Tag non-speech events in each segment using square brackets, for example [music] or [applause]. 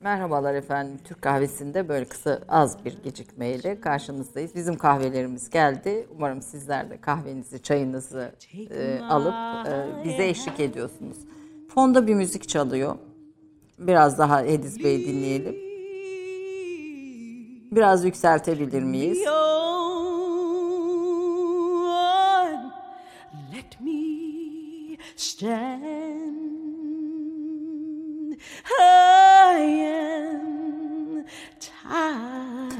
Merhabalar efendim. Türk kahvesinde böyle kısa az bir gecikmeyle karşınızdayız. Bizim kahvelerimiz geldi. Umarım sizler de kahvenizi, çayınızı e, alıp e, bize eşlik ediyorsunuz. Fonda bir müzik çalıyor. Biraz daha Ediz Bey dinleyelim. Biraz yükseltebilir miyiz? Let me stand.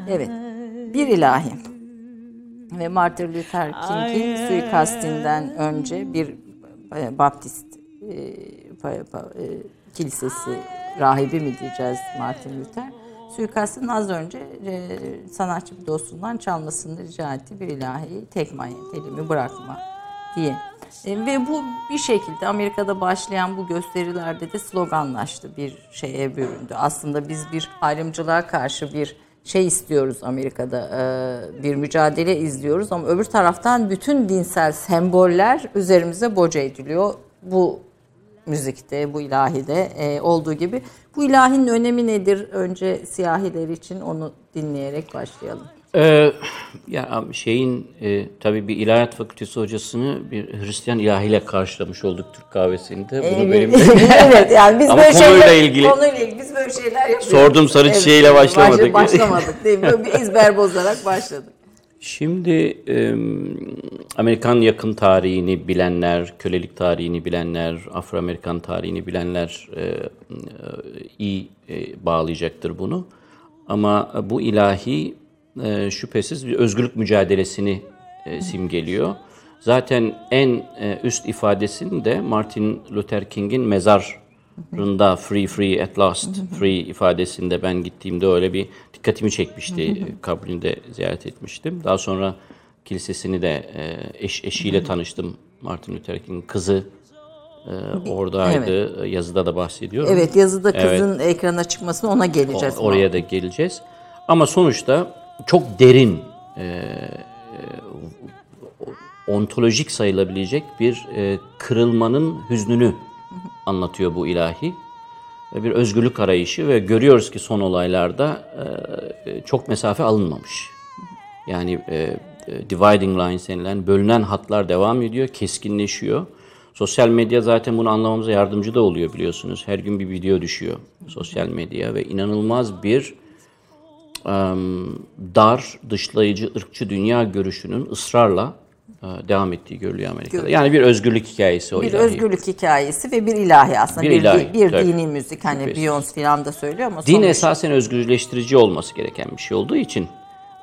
Evet. Bir ilahi. Ve Martin Luther King'in suikastinden önce bir e, Baptist e, e, kilisesi rahibi mi diyeceğiz Martin Luther? Suikastın az önce e, sanatçı bir dostundan çalmasını rica etti. Bir ilahi tek manyet elimi bırakma diye. E, ve bu bir şekilde Amerika'da başlayan bu gösterilerde de sloganlaştı. Bir şeye büründü. Aslında biz bir ayrımcılığa karşı bir şey istiyoruz Amerika'da e, bir mücadele izliyoruz ama öbür taraftan bütün dinsel semboller üzerimize boca ediliyor. Bu müzikte, bu ilahide e, olduğu gibi. Bu ilahinin önemi nedir? Önce siyahiler için onu dinleyerek başlayalım. Ee, ya şeyin e, tabii bir ilahiyat fakültesi hocasını bir Hristiyan ilahiyle karşılamış olduk Türk kahvesinde. Bunu benim [laughs] evet yani biz Ama böyle konuyla şeyler, ilgili- konuyla ilgili biz böyle şeyler yapıyoruz. Sorduğum sarı çiçeğiyle baş- başlamadık. başlamadık değil mi? Böyle bir ezber bozarak başladık. Şimdi e, Amerikan yakın tarihini bilenler, kölelik tarihini bilenler, Afro-Amerikan tarihini bilenler e, e, iyi e, bağlayacaktır bunu. Ama bu ilahi e, şüphesiz bir özgürlük mücadelesini e, simgeliyor. Zaten en e, üst ifadesini de Martin Luther King'in mezarında Free Free at Last Free ifadesinde ben gittiğimde öyle bir dikkatimi çekmişti. Kabrini de ziyaret etmiştim. Daha sonra kilisesini de e, eş, eşiyle tanıştım. Martin Luther King'in kızı e, oradaydı. Yazıda da bahsediyorum. Evet yazıda kızın ekrana çıkmasına ona geleceğiz. O- Oraya da geleceğiz. Ama sonuçta çok derin, e, e, ontolojik sayılabilecek bir e, kırılmanın hüznünü anlatıyor bu ilahi. Ve Bir özgürlük arayışı ve görüyoruz ki son olaylarda e, çok mesafe alınmamış. Yani e, e, dividing lines denilen bölünen hatlar devam ediyor, keskinleşiyor. Sosyal medya zaten bunu anlamamıza yardımcı da oluyor biliyorsunuz. Her gün bir video düşüyor sosyal medya ve inanılmaz bir dar, dışlayıcı, ırkçı dünya görüşünün ısrarla e, devam ettiği görülüyor Amerika'da. Yani bir özgürlük hikayesi o Bir ilahi. özgürlük hikayesi ve bir ilahi aslında. Bir Bir, ilahi, bir tabii. dini müzik. Hani. Beyoncé falan da söylüyor ama Din sonuç- esasen özgürleştirici olması gereken bir şey olduğu için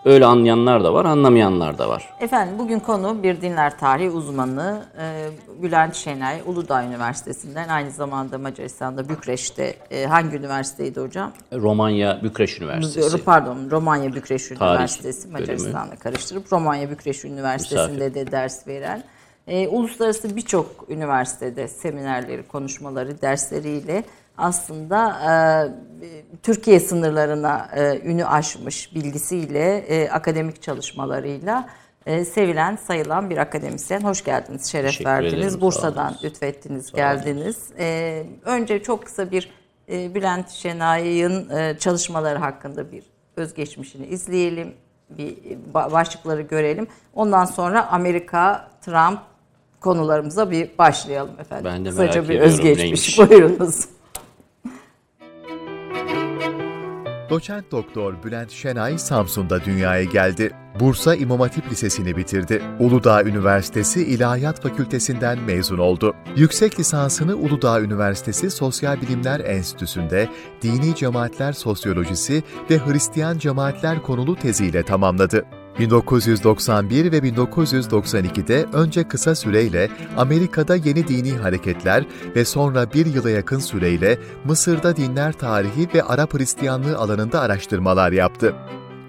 öyle anlayanlar da var, anlamayanlar da var. Efendim bugün konu bir dinler tarihi uzmanı e, Bülent Şenay Uludağ Üniversitesi'nden aynı zamanda Macaristan'da Bükreş'te e, hangi üniversiteydi hocam? Romanya Bükreş Üniversitesi. Pardon Romanya Bükreş Üniversitesi. Macaristan'la karıştırıp Romanya Bükreş Üniversitesi'nde de ders veren e, uluslararası birçok üniversitede seminerleri, konuşmaları, dersleriyle aslında e, Türkiye sınırlarına e, ünü aşmış bilgisiyle, e, akademik çalışmalarıyla e, sevilen, sayılan bir akademisyen. Hoş geldiniz, şeref Teşekkür verdiniz. ederim, Bursa'dan lütfettiniz, geldiniz. E, önce çok kısa bir e, Bülent Şenay'ın e, çalışmaları hakkında bir özgeçmişini izleyelim. Bir ba- başlıkları görelim. Ondan sonra Amerika, Trump konularımıza bir başlayalım efendim. Ben de Kısaca merak bir ediyorum özgeçmiş. neymiş. [laughs] Buyurunuz. Doçent Doktor Bülent Şenay Samsun'da dünyaya geldi. Bursa İmam Hatip Lisesi'ni bitirdi. Uludağ Üniversitesi İlahiyat Fakültesinden mezun oldu. Yüksek lisansını Uludağ Üniversitesi Sosyal Bilimler Enstitüsü'nde Dini Cemaatler Sosyolojisi ve Hristiyan Cemaatler konulu teziyle tamamladı. 1991 ve 1992'de önce kısa süreyle Amerika'da yeni dini hareketler ve sonra bir yıla yakın süreyle Mısır'da dinler tarihi ve Arap Hristiyanlığı alanında araştırmalar yaptı.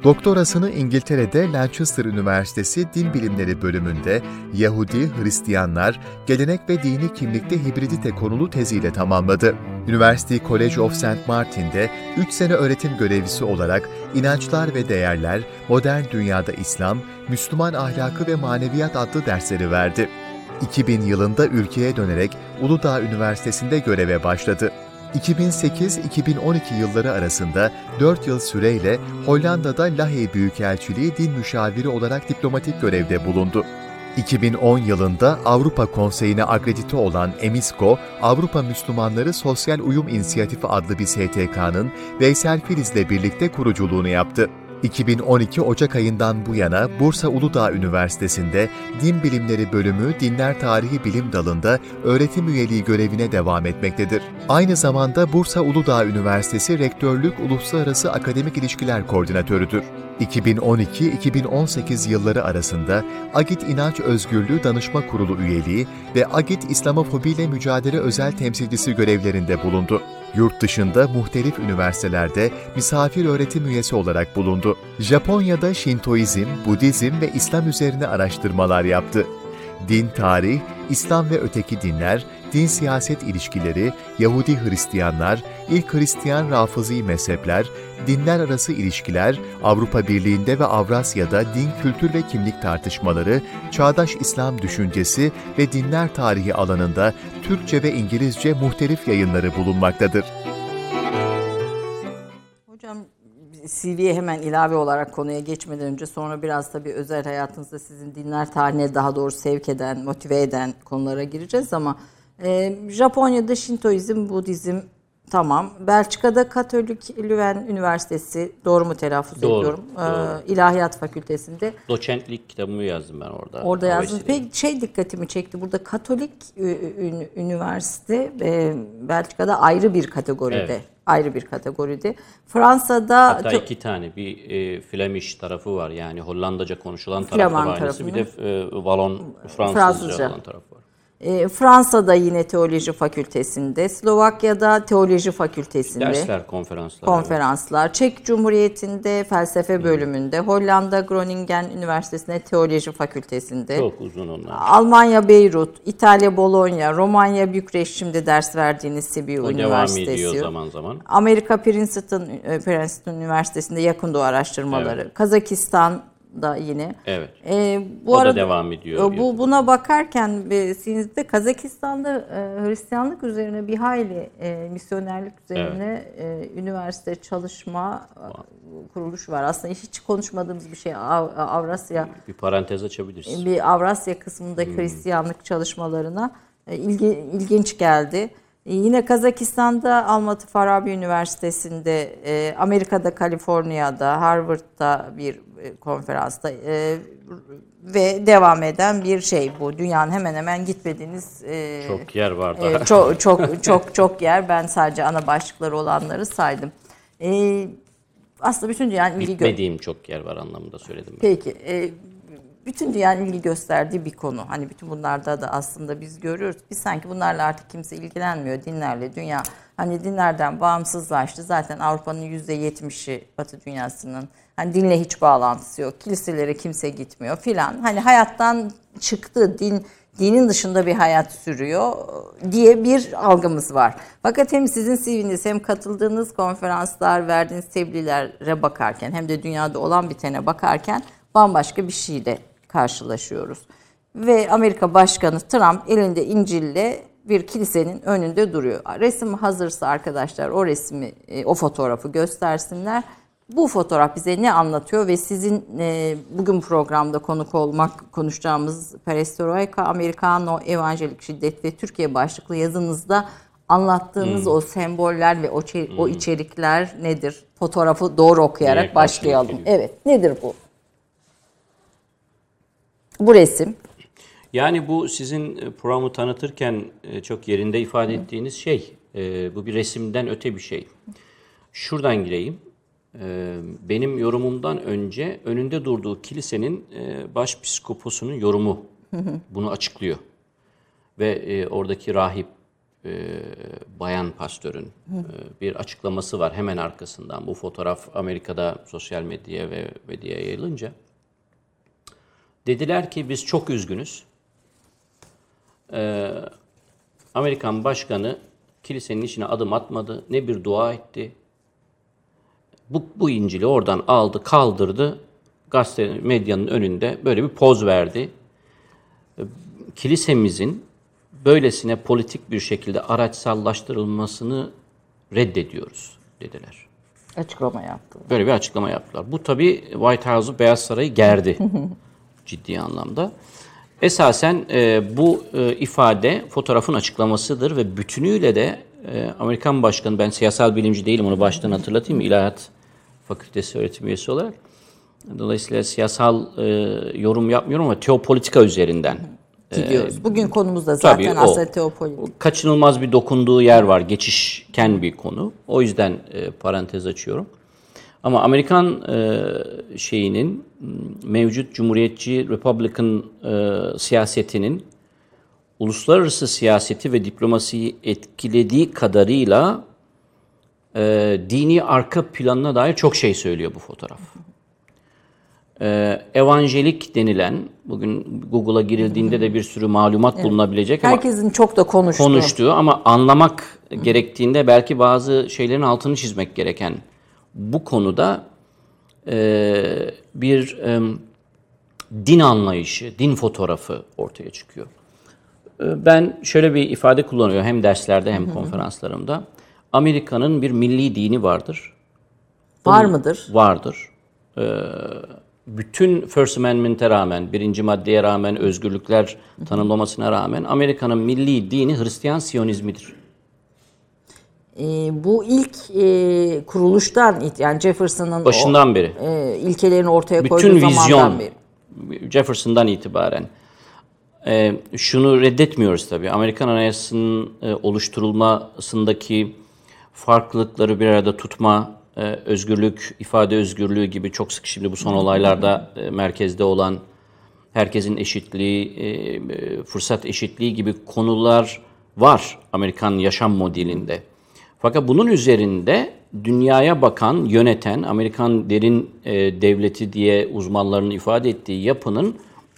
Doktorasını İngiltere'de Lancaster Üniversitesi Din Bilimleri bölümünde Yahudi, Hristiyanlar, gelenek ve dini kimlikte hibridite konulu teziyle tamamladı. University College of St. Martin'de 3 sene öğretim görevlisi olarak İnançlar ve Değerler, Modern Dünyada İslam, Müslüman Ahlakı ve Maneviyat adlı dersleri verdi. 2000 yılında ülkeye dönerek Uludağ Üniversitesi'nde göreve başladı. 2008-2012 yılları arasında 4 yıl süreyle Hollanda'da Lahey Büyükelçiliği din müşaviri olarak diplomatik görevde bulundu. 2010 yılında Avrupa Konseyi'ne akredite olan EMİSKO, Avrupa Müslümanları Sosyal Uyum İnisiyatifi adlı bir STK'nın Veysel Filiz'le birlikte kuruculuğunu yaptı. 2012 Ocak ayından bu yana Bursa Uludağ Üniversitesi'nde Din Bilimleri Bölümü Dinler Tarihi Bilim Dalı'nda öğretim üyeliği görevine devam etmektedir. Aynı zamanda Bursa Uludağ Üniversitesi Rektörlük Uluslararası Akademik İlişkiler Koordinatörüdür. 2012-2018 yılları arasında Agit İnanç Özgürlüğü Danışma Kurulu üyeliği ve Agit İslamofobi ile Mücadele Özel Temsilcisi görevlerinde bulundu. Yurt dışında muhtelif üniversitelerde misafir öğretim üyesi olarak bulundu. Japonya'da Şintoizm, Budizm ve İslam üzerine araştırmalar yaptı. Din tarih, İslam ve öteki dinler, din siyaset ilişkileri, Yahudi Hristiyanlar, ilk Hristiyan Rafızi mezhepler, dinler arası ilişkiler, Avrupa Birliği'nde ve Avrasya'da din, kültür ve kimlik tartışmaları, çağdaş İslam düşüncesi ve dinler tarihi alanında Türkçe ve İngilizce muhtelif yayınları bulunmaktadır. Hocam CV'ye hemen ilave olarak konuya geçmeden önce sonra biraz tabii özel hayatınızda sizin dinler tarihine daha doğru sevk eden, motive eden konulara gireceğiz ama e, Japonya'da Şintoizm, Budizm tamam. Belçika'da Katolik Leuven Üniversitesi doğru mu telaffuz Doğru, ediyorum? E, doğru. İlahiyat Fakültesi'nde Doçentlik kitabımı yazdım ben orada. Orada yazdım. Peki şey dikkatimi çekti. Burada Katolik üniversite e, Belçika'da ayrı bir kategoride. Evet. Ayrı bir kategoride. Fransa'da Hatta iki tane bir e, Flemish tarafı var yani Hollandaca konuşulan tarafı var. Bir de e, Valon Fransızca, Fransızca. olan tarafı var. E, Fransa'da yine teoloji fakültesinde, Slovakya'da teoloji fakültesinde. Dersler, konferanslar. konferanslar. Çek Cumhuriyeti'nde felsefe bölümünde, Hollanda Groningen Üniversitesi'nde teoloji fakültesinde. Çok uzun onlar. Almanya Beyrut, İtalya Bologna, Romanya Bükreş şimdi ders verdiğiniz Sibiu O devam Üniversitesi. ediyor zaman zaman. Amerika Princeton, e, Princeton Üniversitesi'nde yakın doğu araştırmaları. Kazakistan'da yine. Evet. E, bu O da arada devam ediyor. e, Bu buna bakarken e, sizde Kazakistan'da e, Hristiyanlık üzerine bir hayli e, misyonerlik üzerine e, üniversite çalışma e, kuruluş var. Aslında hiç konuşmadığımız bir şey Av- Avrasya Bir parantez açabiliriz. bir Avrasya kısmındaki Hristiyanlık çalışmalarına e, ilgi, ilginç geldi. E, Yine Kazakistan'da Almatı Farabi Üniversitesi'nde, e, Amerika'da Kaliforniya'da, Harvard'da bir e, konferansta e, ve devam eden bir şey bu. Dünyanın hemen hemen gitmediğiniz e, Çok yer var daha. e, çok çok çok çok yer. Ben sadece ana başlıkları olanları saydım. E, aslında bütün dünyanın ilgi gö- Bitmediğim çok yer var anlamında söyledim. ben. Peki. e, bütün dünyanın ilgi gösterdiği bir konu. Hani bütün bunlarda da aslında biz görüyoruz. Biz sanki bunlarla artık kimse ilgilenmiyor dinlerle. Dünya hani dinlerden bağımsızlaştı. Zaten Avrupa'nın yüzde yetmişi Batı dünyasının hani dinle hiç bağlantısı yok. Kiliselere kimse gitmiyor filan. Hani hayattan çıktı. Din dinin dışında bir hayat sürüyor diye bir algımız var. Fakat hem sizin CV'niz hem katıldığınız konferanslar, verdiğiniz tebliğlere bakarken hem de dünyada olan bitene bakarken bambaşka bir şeyle karşılaşıyoruz. Ve Amerika Başkanı Trump elinde İncil'le bir kilisenin önünde duruyor. Resim hazırsa arkadaşlar o resmi, e, o fotoğrafı göstersinler. Bu fotoğraf bize ne anlatıyor ve sizin e, bugün programda konuk olmak konuşacağımız Perestroika, Americano, Evangelik Şiddet ve Türkiye başlıklı yazınızda anlattığınız o semboller ve o, çe- o içerikler nedir? Fotoğrafı doğru okuyarak Direkt başlayalım. Evet, nedir bu? Bu resim. Yani bu sizin e, programı tanıtırken e, çok yerinde ifade ettiğiniz şey, e, bu bir resimden öte bir şey. Şuradan gireyim. Benim yorumumdan önce önünde durduğu kilisenin başpiskoposunun yorumu bunu açıklıyor. Ve e, oradaki rahip e, bayan pastörün e, bir açıklaması var hemen arkasından. Bu fotoğraf Amerika'da sosyal medyaya ve medyaya yayılınca. Dediler ki biz çok üzgünüz. Ee, Amerikan başkanı kilisenin içine adım atmadı. Ne bir dua etti. Bu, bu İncil'i oradan aldı, kaldırdı. Gazete medyanın önünde böyle bir poz verdi. Ee, Kilisemizin böylesine politik bir şekilde araçsallaştırılmasını reddediyoruz dediler. Açıklama yaptı. Böyle bir açıklama yaptılar. Bu tabii White House'u Beyaz Sarayı gerdi [laughs] ciddi anlamda. Esasen e, bu e, ifade fotoğrafın açıklamasıdır ve bütünüyle de e, Amerikan Başkanı, ben siyasal bilimci değilim onu baştan hatırlatayım, İlahiyat Fakültesi öğretim üyesi olarak. Dolayısıyla siyasal e, yorum yapmıyorum ama teopolitika üzerinden Gidiyoruz. Bugün konumuz da zaten tabii o. aslında teopolitik. kaçınılmaz bir dokunduğu yer var. Geçişken bir konu. O yüzden e, parantez açıyorum. Ama Amerikan e, şeyinin mevcut Cumhuriyetçi Republican e, siyasetinin uluslararası siyaseti ve diplomasiyi etkilediği kadarıyla e, dini arka planına dair çok şey söylüyor bu fotoğraf. E, evangelik denilen, bugün Google'a girildiğinde de bir sürü malumat bulunabilecek ama Herkesin çok da konuştuğu. konuştuğu ama anlamak gerektiğinde belki bazı şeylerin altını çizmek gereken bu konuda e, bir e, din anlayışı, din fotoğrafı ortaya çıkıyor. E, Ben şöyle bir ifade kullanıyorum hem derslerde hem konferanslarımda. Amerika'nın bir milli dini vardır. Var mıdır? Vardır. Ee, bütün First Amendment'e rağmen, birinci maddeye rağmen, özgürlükler tanımlamasına rağmen Amerika'nın milli dini Hristiyan Siyonizmidir. Ee, bu ilk e, kuruluştan yani Jefferson'ın Başından beri. o, e, ilkelerini ortaya koyduğu Bütün zamandan vizyon beri. Jefferson'dan itibaren. Ee, şunu reddetmiyoruz tabii. Amerikan Anayasası'nın e, oluşturulmasındaki farklılıkları bir arada tutma, e, özgürlük, ifade özgürlüğü gibi çok sık şimdi bu son olaylarda e, merkezde olan herkesin eşitliği, e, e, fırsat eşitliği gibi konular var Amerikan yaşam modelinde. Fakat bunun üzerinde dünyaya bakan, yöneten, Amerikan derin e, devleti diye uzmanların ifade ettiği yapının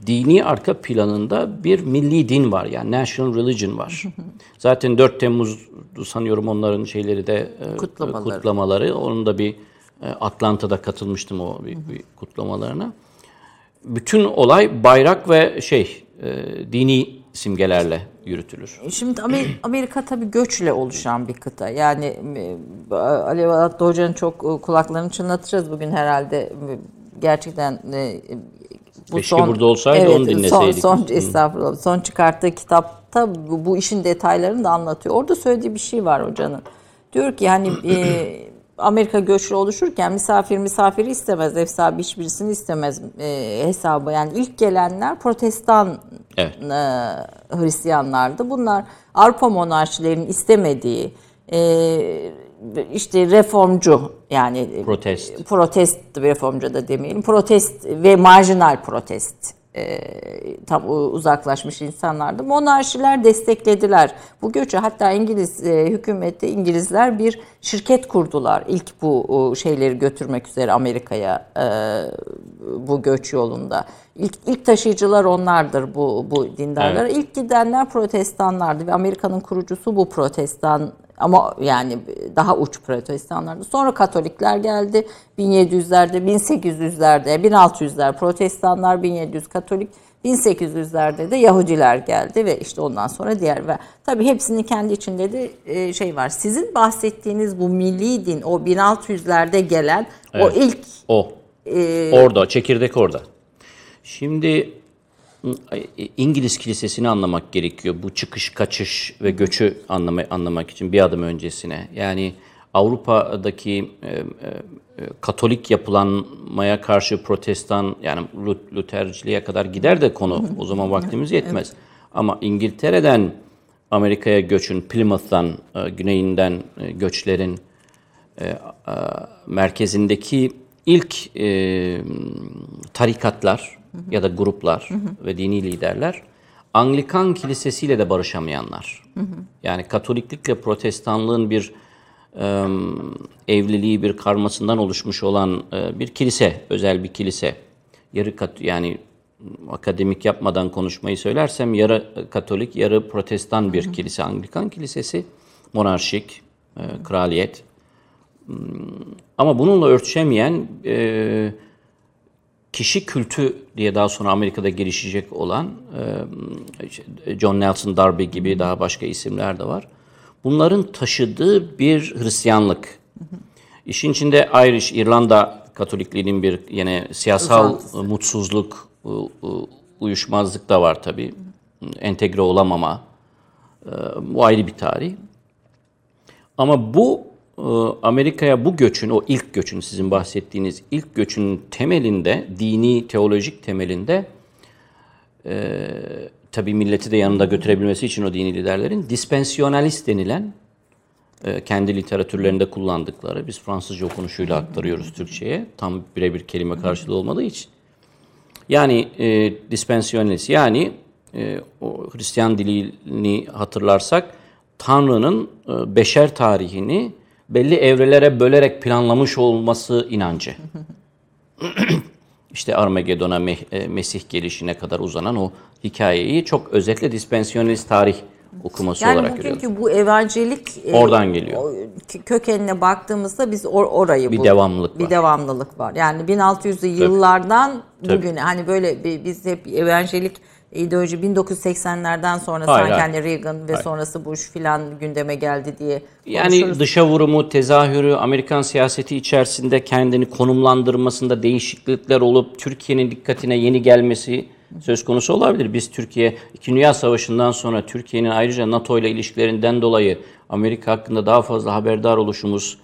dini arka planında bir milli din var. Yani national religion var. [laughs] Zaten 4 Temmuz sanıyorum onların şeyleri de e, Kutlamaları. kutlamaları. Onun da bir e, Atlanta'da katılmıştım o bir, bir kutlamalarına bütün olay bayrak ve şey e, dini simgelerle yürütülür. Şimdi Amer- [clears throat] Amerika tabii göçle oluşan bir kıta. Yani e, Alev Alatlı Hoca'nın çok e, kulaklarını çınlatacağız bugün herhalde. E, Gerçekten e, bu Keşke burada olsaydı, onu dinleseydik. Son, son, estağfurullah. Son çıkarttığı kitapta bu, bu işin detaylarını da anlatıyor. Orada söylediği bir şey var hocanın. Diyor ki hani e, Amerika göçlü oluşurken misafir misafiri istemez, ev sahibi hiçbirisini istemez e, hesabı. Yani ilk gelenler protestan Evet. e, Hristiyanlardı. Bunlar Avrupa monarşilerinin istemediği e, işte reformcu yani Protest. protest reformcu da demeyelim protest ve marjinal protest e, tam uzaklaşmış insanlardı. Monarşiler desteklediler bu göçü. Hatta İngiliz e, hükümeti İngilizler bir şirket kurdular. İlk bu o, şeyleri götürmek üzere Amerika'ya e, bu göç yolunda. İlk, ilk taşıyıcılar onlardır bu bu dindarlara. İlk gidenler protestanlardı ve Amerika'nın kurucusu bu protestan ama yani daha uç protestanlardı. Sonra Katolikler geldi 1700'lerde, 1800'lerde, 1600'ler protestanlar, 1700 Katolik, 1800'lerde de Yahudiler geldi ve işte ondan sonra diğer ve tabii hepsinin kendi içinde de e, şey var. Sizin bahsettiğiniz bu milli din o 1600'lerde gelen o Evet. ilk O. e, Orada, çekirdek orada. Şimdi İngiliz kilisesini anlamak gerekiyor. Bu çıkış, kaçış ve göçü anlama, anlamak için bir adım öncesine. Yani Avrupa'daki e, e, Katolik yapılanmaya karşı protestan yani Lut- Luterciliğe kadar gider de konu. O zaman vaktimiz yetmez. Ama İngiltere'den Amerika'ya göçün, Plymouth'tan, e, güneyinden e, göçlerin merkezindeki ilk e, tarikatlar ya da gruplar ve dini liderler Anglikan kilisesiyle de barışamayanlar. Yani Katoliklikle Protestanlığın bir e, evliliği, bir karmasından oluşmuş olan e, bir kilise, özel bir kilise. Yarı kat yani akademik yapmadan konuşmayı söylersem yarı Katolik, yarı Protestan bir kilise. Anglikan kilisesi monarşik, e, kraliyet. Ama bununla örtüşemeyen e, kişi kültü diye daha sonra Amerika'da gelişecek olan e, John Nelson Darby gibi daha başka isimler de var. bunların taşıdığı bir Hristiyanlık. İşin içinde Irish, İrlanda Katolikliğinin bir yine siyasal Uzantısı. mutsuzluk, uyuşmazlık da var tabii. Entegre olamama. Ee, Bu ayrı bir tarih. Ama bu e, Amerika'ya bu göçün, o ilk göçün, sizin bahsettiğiniz ilk göçün temelinde, dini, teolojik temelinde e, tabii milleti de yanında götürebilmesi için o dini liderlerin dispensyonalist denilen e, kendi literatürlerinde kullandıkları, biz Fransızca okunuşuyla aktarıyoruz Türkçe'ye. Tam birebir kelime karşılığı olmadığı için. Yani e, dispensyonalist yani e, o Hristiyan dilini hatırlarsak Tanrı'nın e, beşer tarihini belli evrelere bölerek planlamış olması inancı. işte Armagedon'a e, Mesih gelişine kadar uzanan o hikayeyi çok özetle dispensyonalist tarih okuması Yani olarak görüyoruz. bugünkü bu evangelik e, Oradan geliyor. kökenine baktığımızda biz or- orayı Bir bulduk. devamlılık bir var. devamlılık var. Yani 1600'lü yıllardan bugüne hani böyle biz hep evangelik ideoloji 1980'lerden sonra Hayır, sanki hayır. hani Reagan ve sonrası Bush filan gündeme geldi diye Yani dışa vurumu, tezahürü, Amerikan siyaseti içerisinde kendini konumlandırmasında değişiklikler olup Türkiye'nin dikkatine yeni gelmesi söz konusu olabilir. Biz Türkiye, İkinci Dünya Savaşı'ndan sonra Türkiye'nin ayrıca NATO ile ilişkilerinden dolayı Amerika hakkında daha fazla haberdar oluşumuz,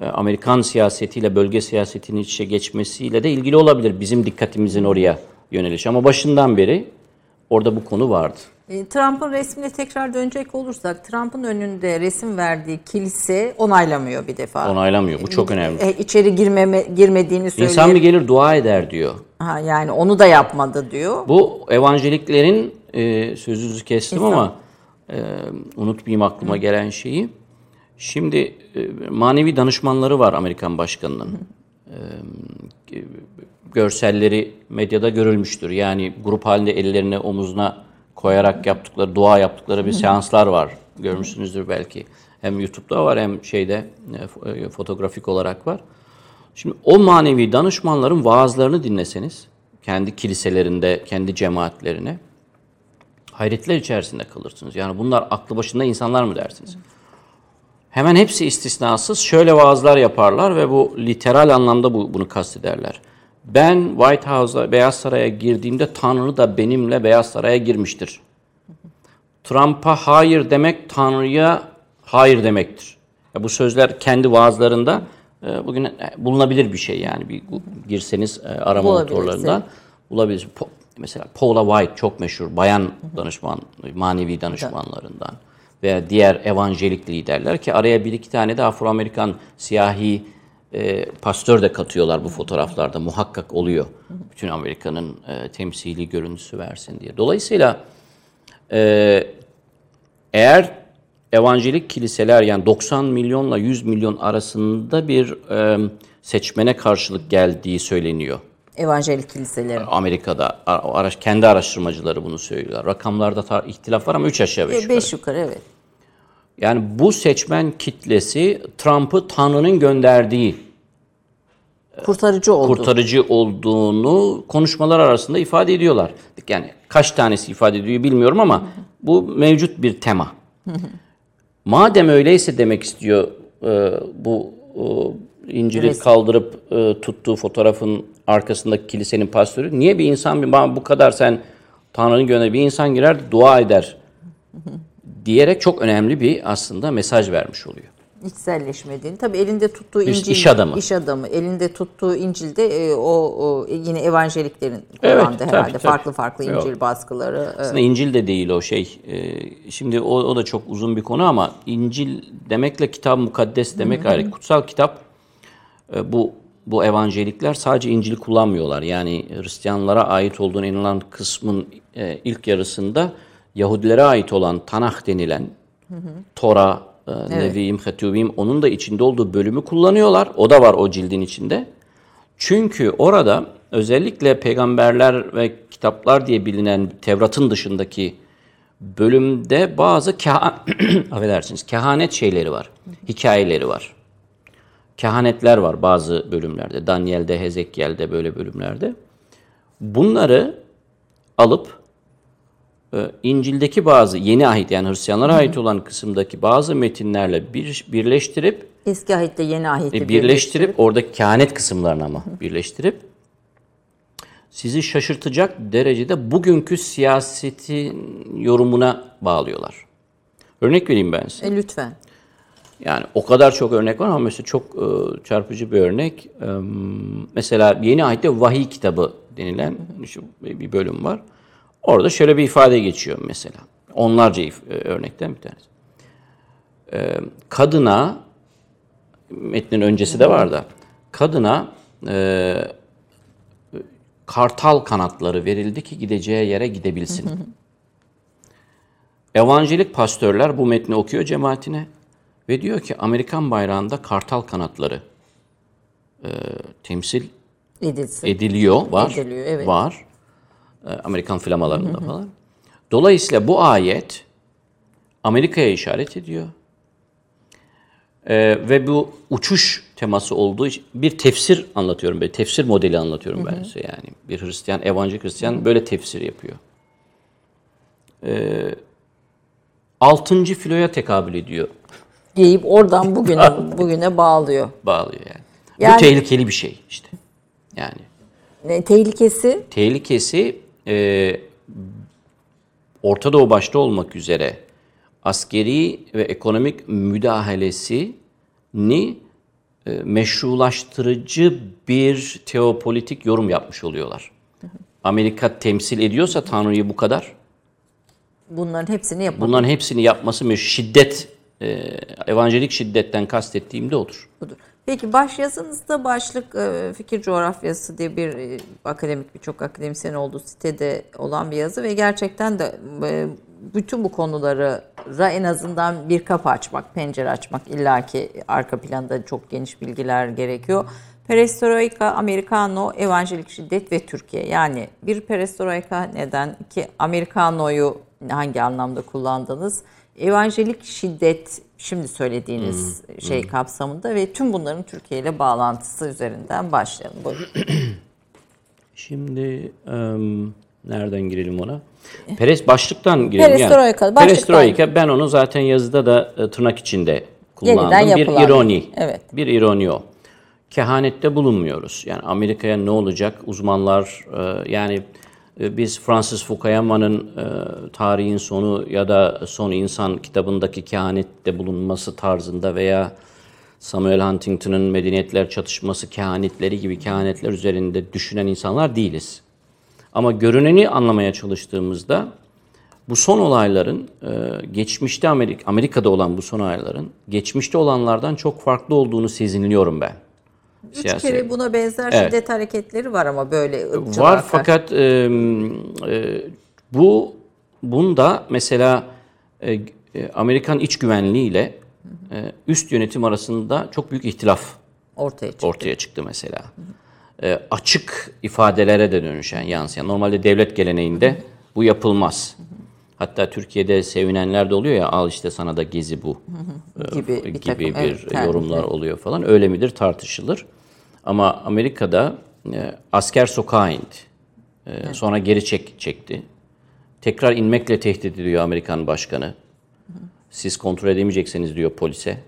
e, Amerikan siyasetiyle bölge siyasetinin iç içe geçmesiyle de ilgili olabilir bizim dikkatimizin oraya yöneliş. Ama başından beri orada bu konu vardı. E, Trump'ın resmine tekrar dönecek olursak Trump'ın önünde resim verdiği kilise onaylamıyor bir defa. Onaylamıyor. Bu çok önemli. E, içeri girmeme, girmediğini söylüyor. İnsan bir gelir dua eder diyor. Ha, yani onu da yapmadı diyor. Bu evangeliklerin e, sözünüzü kestim İnsan. ama e, unutmayayım aklıma gelen şeyi. Şimdi e, manevi danışmanları var Amerikan başkanının. E, görselleri medyada görülmüştür. Yani grup halinde ellerini omuzuna koyarak yaptıkları, dua yaptıkları bir seanslar var. Görmüşsünüzdür belki. Hem YouTube'da var hem şeyde e, e, fotoğrafik olarak var. Şimdi o manevi danışmanların vaazlarını dinleseniz, kendi kiliselerinde, kendi cemaatlerine hayretler içerisinde kalırsınız. Yani bunlar aklı başında insanlar mı dersiniz? Hemen hepsi istisnasız şöyle vaazlar yaparlar ve bu literal anlamda bu, bunu kastederler. Ben White House'a, Beyaz Saray'a girdiğimde Tanrı da benimle Beyaz Saray'a girmiştir. Trump'a hayır demek Tanrı'ya hayır demektir. Ya bu sözler kendi vaazlarında e, bugün e, bulunabilir bir şey yani bir girseniz e, arama motorlarından bulabilirsiniz. Po- mesela Paula White çok meşhur bayan danışman, manevi danışmanlarından veya diğer evangelik liderler ki araya bir iki tane de Afro-Amerikan siyahi e, pastör de katıyorlar bu fotoğraflarda muhakkak oluyor. Bütün Amerika'nın e, temsili görüntüsü versin diye. Dolayısıyla e, eğer evangelik kiliseler yani 90 milyonla 100 milyon arasında bir e, seçmene karşılık geldiği söyleniyor. Evangelik kiliseleri. Amerika'da A- o araş, kendi araştırmacıları bunu söylüyorlar. Rakamlarda ihtilaf var ama 3 aşağı 5 E, yukarı. beş yukarı evet. Yani bu seçmen kitlesi Trump'ı Tanrı'nın gönderdiği, Kurtarıcı oldu. kurtarıcı olduğunu konuşmalar arasında ifade ediyorlar. Yani kaç tanesi ifade ediyor bilmiyorum ama bu mevcut bir tema. Madem öyleyse demek istiyor e, bu e, İncil'i Resim. kaldırıp e, tuttuğu fotoğrafın arkasındaki kilisenin pastörü. Niye bir insan bu kadar sen Tanrı'nın gönderdiği bir insan girer dua eder diyerek çok önemli bir aslında mesaj vermiş oluyor. İçselleşmediğini. Tabii elinde tuttuğu İş- İncil. iş adamı. iş adamı. Elinde tuttuğu İncil'de e, o, o yine evangeliklerin Evet, kullandığı tabii, herhalde tabii. farklı farklı Yok. İncil baskıları. e, Aslında İncil de değil o şey. Ee, Şimdi o, o da çok uzun bir konu ama İncil demekle kitap mukaddes demek ayrı. Kutsal kitap e, bu bu evangelikler sadece İncil'i kullanmıyorlar. Yani Hristiyanlara ait olduğunu inanılan kısmın e, ilk yarısında Yahudilere ait olan Tanah denilen Tora, e, Nevi'im, Hetuvim onun da içinde olduğu bölümü kullanıyorlar. O da var o cildin içinde. Çünkü orada özellikle peygamberler ve kitaplar diye bilinen Tevrat'ın dışındaki bölümde bazı keha [clears throat] affedersiniz kehanet şeyleri var. Hikayeleri var. Kehanetler var bazı bölümlerde. Daniel'de, Hezekiel'de böyle bölümlerde. Bunları alıp İncil'deki bazı yeni ahit yani Hristiyanlara ait olan kısımdaki bazı metinlerle bir, birleştirip Eski ahitte yeni ahitte e, birleştirip oradaki kehanet kısımlarını ama birleştirip sizi şaşırtacak derecede bugünkü siyasetin yorumuna bağlıyorlar. Örnek vereyim ben size. E, lütfen. Yani o kadar çok örnek var ama mesela çok e, çarpıcı bir örnek. E, mesela Yeni Ahit'te Vahiy kitabı denilen şu bir bölüm var. Orada şöyle bir ifade geçiyor mesela. Onlarca e, örnekten bir tanesi. E, kadına, metnin öncesi de var da, kadına e, kartal kanatları verildi ki gideceği yere gidebilsin. [laughs] Evangelik pastörler bu metni okuyor cemaatine ve diyor ki Amerikan bayrağında kartal kanatları e, temsil Edilsin. ediliyor, var. Ediliyor, evet. Var. E, Amerikan flamalarında falan. Dolayısıyla bu ayet Amerika'ya işaret ediyor. E, ve bu uçuş teması olduğu için bir tefsir anlatıyorum ben. Tefsir modeli anlatıyorum ben size yani. Bir Hristiyan, evangelik Hristiyan böyle tefsir yapıyor. E, altıncı filoya tekabül ediyor. Deyip oradan [laughs] bugüne bugüne bağlıyor. Bağlıyor yani. Yani- Bu tehlikeli bir şey işte. Yani E, tehlikesi tehlikesi e, Orta Doğu başta olmak üzere askeri ve ekonomik müdahalesini e, meşrulaştırıcı bir teopolitik yorum yapmış oluyorlar. Amerika temsil ediyorsa Tanrı'yı bu kadar, bunların hepsini yapmak bunların hepsini yapması meş- şiddet, e, evangelik şiddetten kastettiğim de odur. budur. Peki baş yazınızda başlık e, fikir coğrafyası diye bir e, akademik birçok akademisyen olduğu sitede olan bir yazı ve gerçekten de e, bütün bu konulara en azından bir kapı açmak, pencere açmak illaki arka planda çok geniş bilgiler gerekiyor. Perestroika, Americano, evangelik şiddet ve Türkiye. Yani bir perestroika neden? İki Americano'yu hangi anlamda kullandınız? Evangelik şiddet şimdi söylediğiniz şey kapsamında ve tüm bunların Türkiye ile bağlantısı üzerinden başlayalım. Buyurun. [clears throat] Şimdi em, nereden girelim ona? Peres başlıktan girelim. Perestroika, Yani. Perestroika ben onu zaten yazıda da e, tırnak içinde kullandım. Bir ironi. Evet. Bir ironi o. Kehanette bulunmuyoruz. Yani Amerika'ya ne olacak? Uzmanlar e, yani biz Francis Fukuyama'nın e, Tarihin Sonu ya da Son İnsan kitabındaki kehanette bulunması tarzında veya Samuel Huntington'ın Medeniyetler Çatışması kehanetleri gibi kehanetler üzerinde düşünen insanlar değiliz. Ama görüneni anlamaya çalıştığımızda bu son olayların e, geçmişte Amerika, Amerika'da olan bu son olayların geçmişte olanlardan çok farklı olduğunu sezinliyorum ben. Üç Siyasi- kere buna benzer Evet. şiddet hareketleri var ama böyle ırkçılığa Var karşı. fakat e, e, bu bunda mesela e, e, Amerikan iç güvenliği ile e, üst yönetim arasında çok büyük ihtilaf ortaya çıktı. ortaya çıktı mesela. E, açık ifadelere de dönüşen yansıyan. Normalde devlet geleneğinde bu yapılmaz. Hatta Türkiye'de sevinenler de oluyor ya al işte sana da gezi bu gibi bir, gibi takım, bir evet, yorumlar oluyor falan. Öyle midir tartışılır. Ama Amerika'da e, asker sokağa indi. E, Sonra geri çek, çekti. Tekrar inmekle tehdit ediyor Amerikan başkanı. Siz kontrol edemeyecekseniz diyor polise.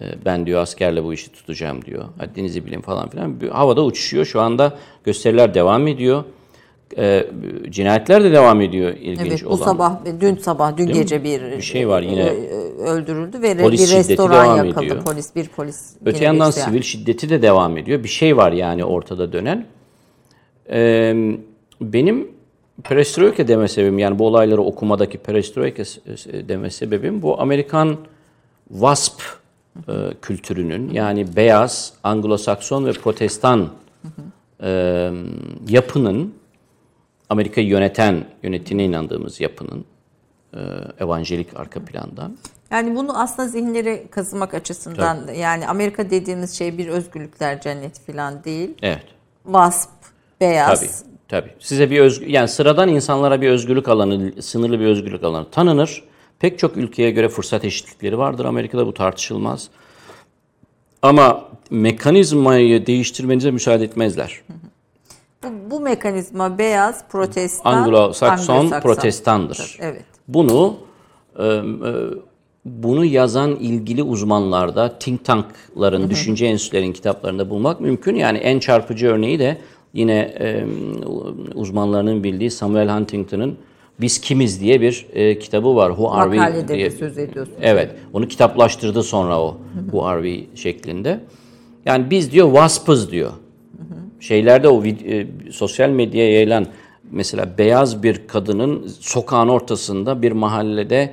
E, Ben diyor askerle bu işi tutacağım diyor. Haddinizi bilin falan filan. Havada uçuşuyor. Şu anda gösteriler devam ediyor. E, cinayetler de devam ediyor ilginç Evet bu olan. sabah, dün sabah, dün mi? gece bir, Bir şey var yine. e, e, öldürüldü ve Polis bir restoran devam yakıldı. ediyor. Polis bir polis. Öte yandan sivil şiddeti de devam ediyor. Bir şey var yani ortada dönen. Ee, benim perestroika deme sebebim yani bu olayları okumadaki perestroika deme sebebim bu Amerikan WASP e, kültürünün yani beyaz, Anglo-Sakson ve Protestan e, yapının Amerika'yı yöneten, yönettiğine inandığımız yapının e, evangelik arka plandan Yani bunu aslında zihinlere kazımak açısından yani Amerika dediğimiz şey bir özgürlükler cenneti falan değil. evet Vasp, beyaz. Tabii, tabii. Size bir özgü, yani sıradan insanlara bir özgürlük alanı, sınırlı bir özgürlük alanı tanınır. Pek çok ülkeye göre fırsat eşitlikleri vardır Amerika'da bu tartışılmaz. Ama mekanizmayı değiştirmenize müsaade etmezler. Mekanizma beyaz, protestan, Anglo-Sakson protestandır. Evet. Bunu e, e, bunu yazan ilgili uzmanlarda, think tankların, düşünce enstitülerin kitaplarında bulmak mümkün. Yani en çarpıcı örneği de yine e, uzmanlarının bildiği Samuel Huntington'ın Biz Kimiz diye bir e, kitabı var. Who Are We Makalede diye. de söz ediyorsunuz. Evet. Onu kitaplaştırdı sonra o Who Are We şeklinde. Yani biz diyor waspız diyor. Şeylerde o e, sosyal medyaya yayılan mesela beyaz bir kadının sokağın ortasında bir mahallede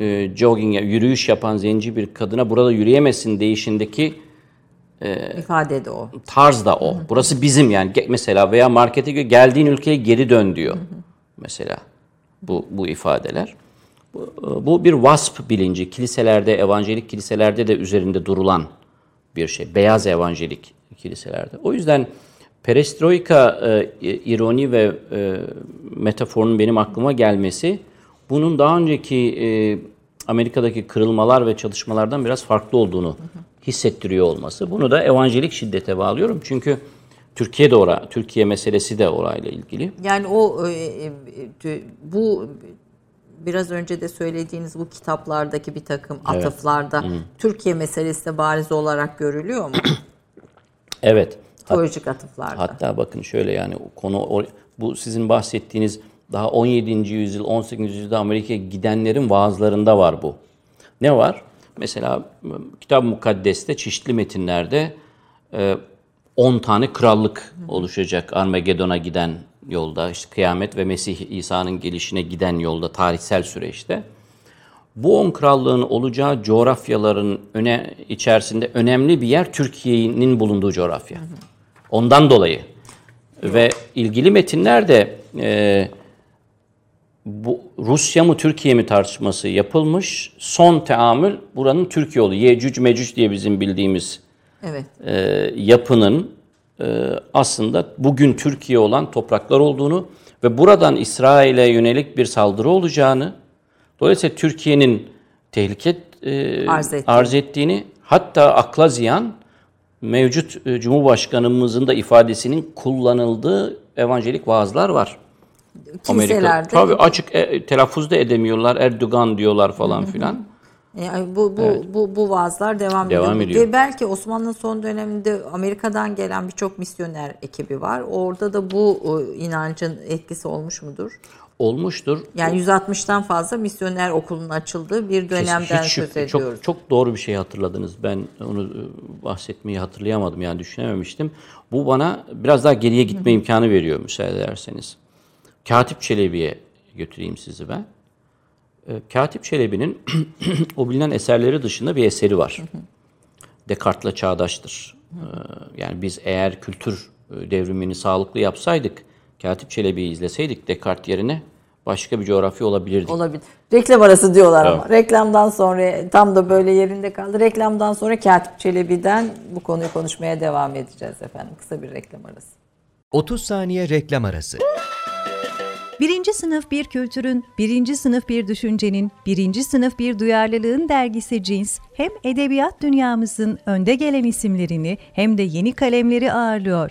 e, jogging yürüyüş yapan zenci bir kadına burada yürüyemesin değişindeki İfade de o. tarz da o. Burası bizim yani mesela veya markete geldiğin ülkeye geri dön diyor. Mesela bu bu ifadeler. Bu, bu bir wasp bilinci. Kiliselerde, evangelik kiliselerde de üzerinde durulan bir şey. Beyaz evangelik kiliselerde. O yüzden perestroika e, ironi ve e, metaforunun benim aklıma gelmesi bunun daha önceki e, Amerika'daki kırılmalar ve çalışmalardan biraz farklı olduğunu hissettiriyor olması. Bunu da evangelik şiddete bağlıyorum. Çünkü Türkiye de ora, Türkiye meselesi de orayla ilgili. Yani o e, e, e, bu biraz önce de söylediğiniz bu kitaplardaki bir takım atıflarda Türkiye meselesi de bariz olarak görülüyor mu? Evet. Teolojik atıflarda. Hatta bakın şöyle yani konu bu sizin bahsettiğiniz daha 17. yüzyıl 18. yüzyılda Amerika'ya gidenlerin vaazlarında var bu. Ne var? Mesela Kitab-ı Mukaddes'te çeşitli metinlerde e, 10 tane krallık oluşacak Armagedon'a giden yolda, işte kıyamet ve Mesih İsa'nın gelişine giden yolda, tarihsel süreçte. Bu on krallığın olacağı coğrafyaların öne içerisinde önemli bir yer Türkiye'nin bulunduğu coğrafya. Ondan dolayı ve ilgili metinlerde e, bu Rusya mı Türkiye mi tartışması yapılmış. Son teamül buranın Türkiye olduğu. Yecüc Mecüc diye bizim bildiğimiz Evet. e, yapının e, aslında bugün Türkiye olan topraklar olduğunu ve buradan İsrail'e yönelik bir saldırı olacağını, dolayısıyla Türkiye'nin tehlike e, Arz ettiğini. arz ettiğini, hatta akla ziyan mevcut e, Cumhurbaşkanımızın da ifadesinin kullanıldığı evangelik vaazlar var. Kiliselerde. Tabii açık e, telaffuz da edemiyorlar. Erdoğan diyorlar falan filan. Yani bu bu bu bu vaazlar devam, Devam ediyor. ediyor. Ve belki Osmanlı'nın son döneminde Amerika'dan gelen birçok misyoner ekibi var. Orada da bu e, inancın etkisi olmuş mudur? Olmuştur. Yani 160'tan fazla misyoner okulun açıldığı bir dönemden Hiç- söz ediyoruz. Çok, çok doğru bir şey hatırladınız. Ben onu e, bahsetmeyi hatırlayamadım yani düşünememiştim. Bu bana biraz daha geriye gitme imkanı veriyor müsaade ederseniz. Katip Çelebi'ye götüreyim sizi ben. E, Katip Çelebi'nin [clears throat] o bilinen eserleri dışında bir eseri var. Descartes'la çağdaştır. E, Yani biz eğer kültür devrimini sağlıklı yapsaydık, Katip Çelebi'yi izleseydik Descartes yerine başka bir coğrafya olabilirdik. Olabilir. Reklam arası diyorlar ama. Reklamdan sonra tam da böyle yerinde kaldı. Reklamdan sonra Katip Çelebi'den bu konuyu konuşmaya devam edeceğiz efendim. Kısa bir reklam arası. 30 saniye reklam arası. Birinci sınıf bir kültürün, birinci sınıf bir düşüncenin, birinci sınıf bir duyarlılığın dergisi Cins, hem edebiyat dünyamızın önde gelen isimlerini hem de yeni kalemleri ağırlıyor.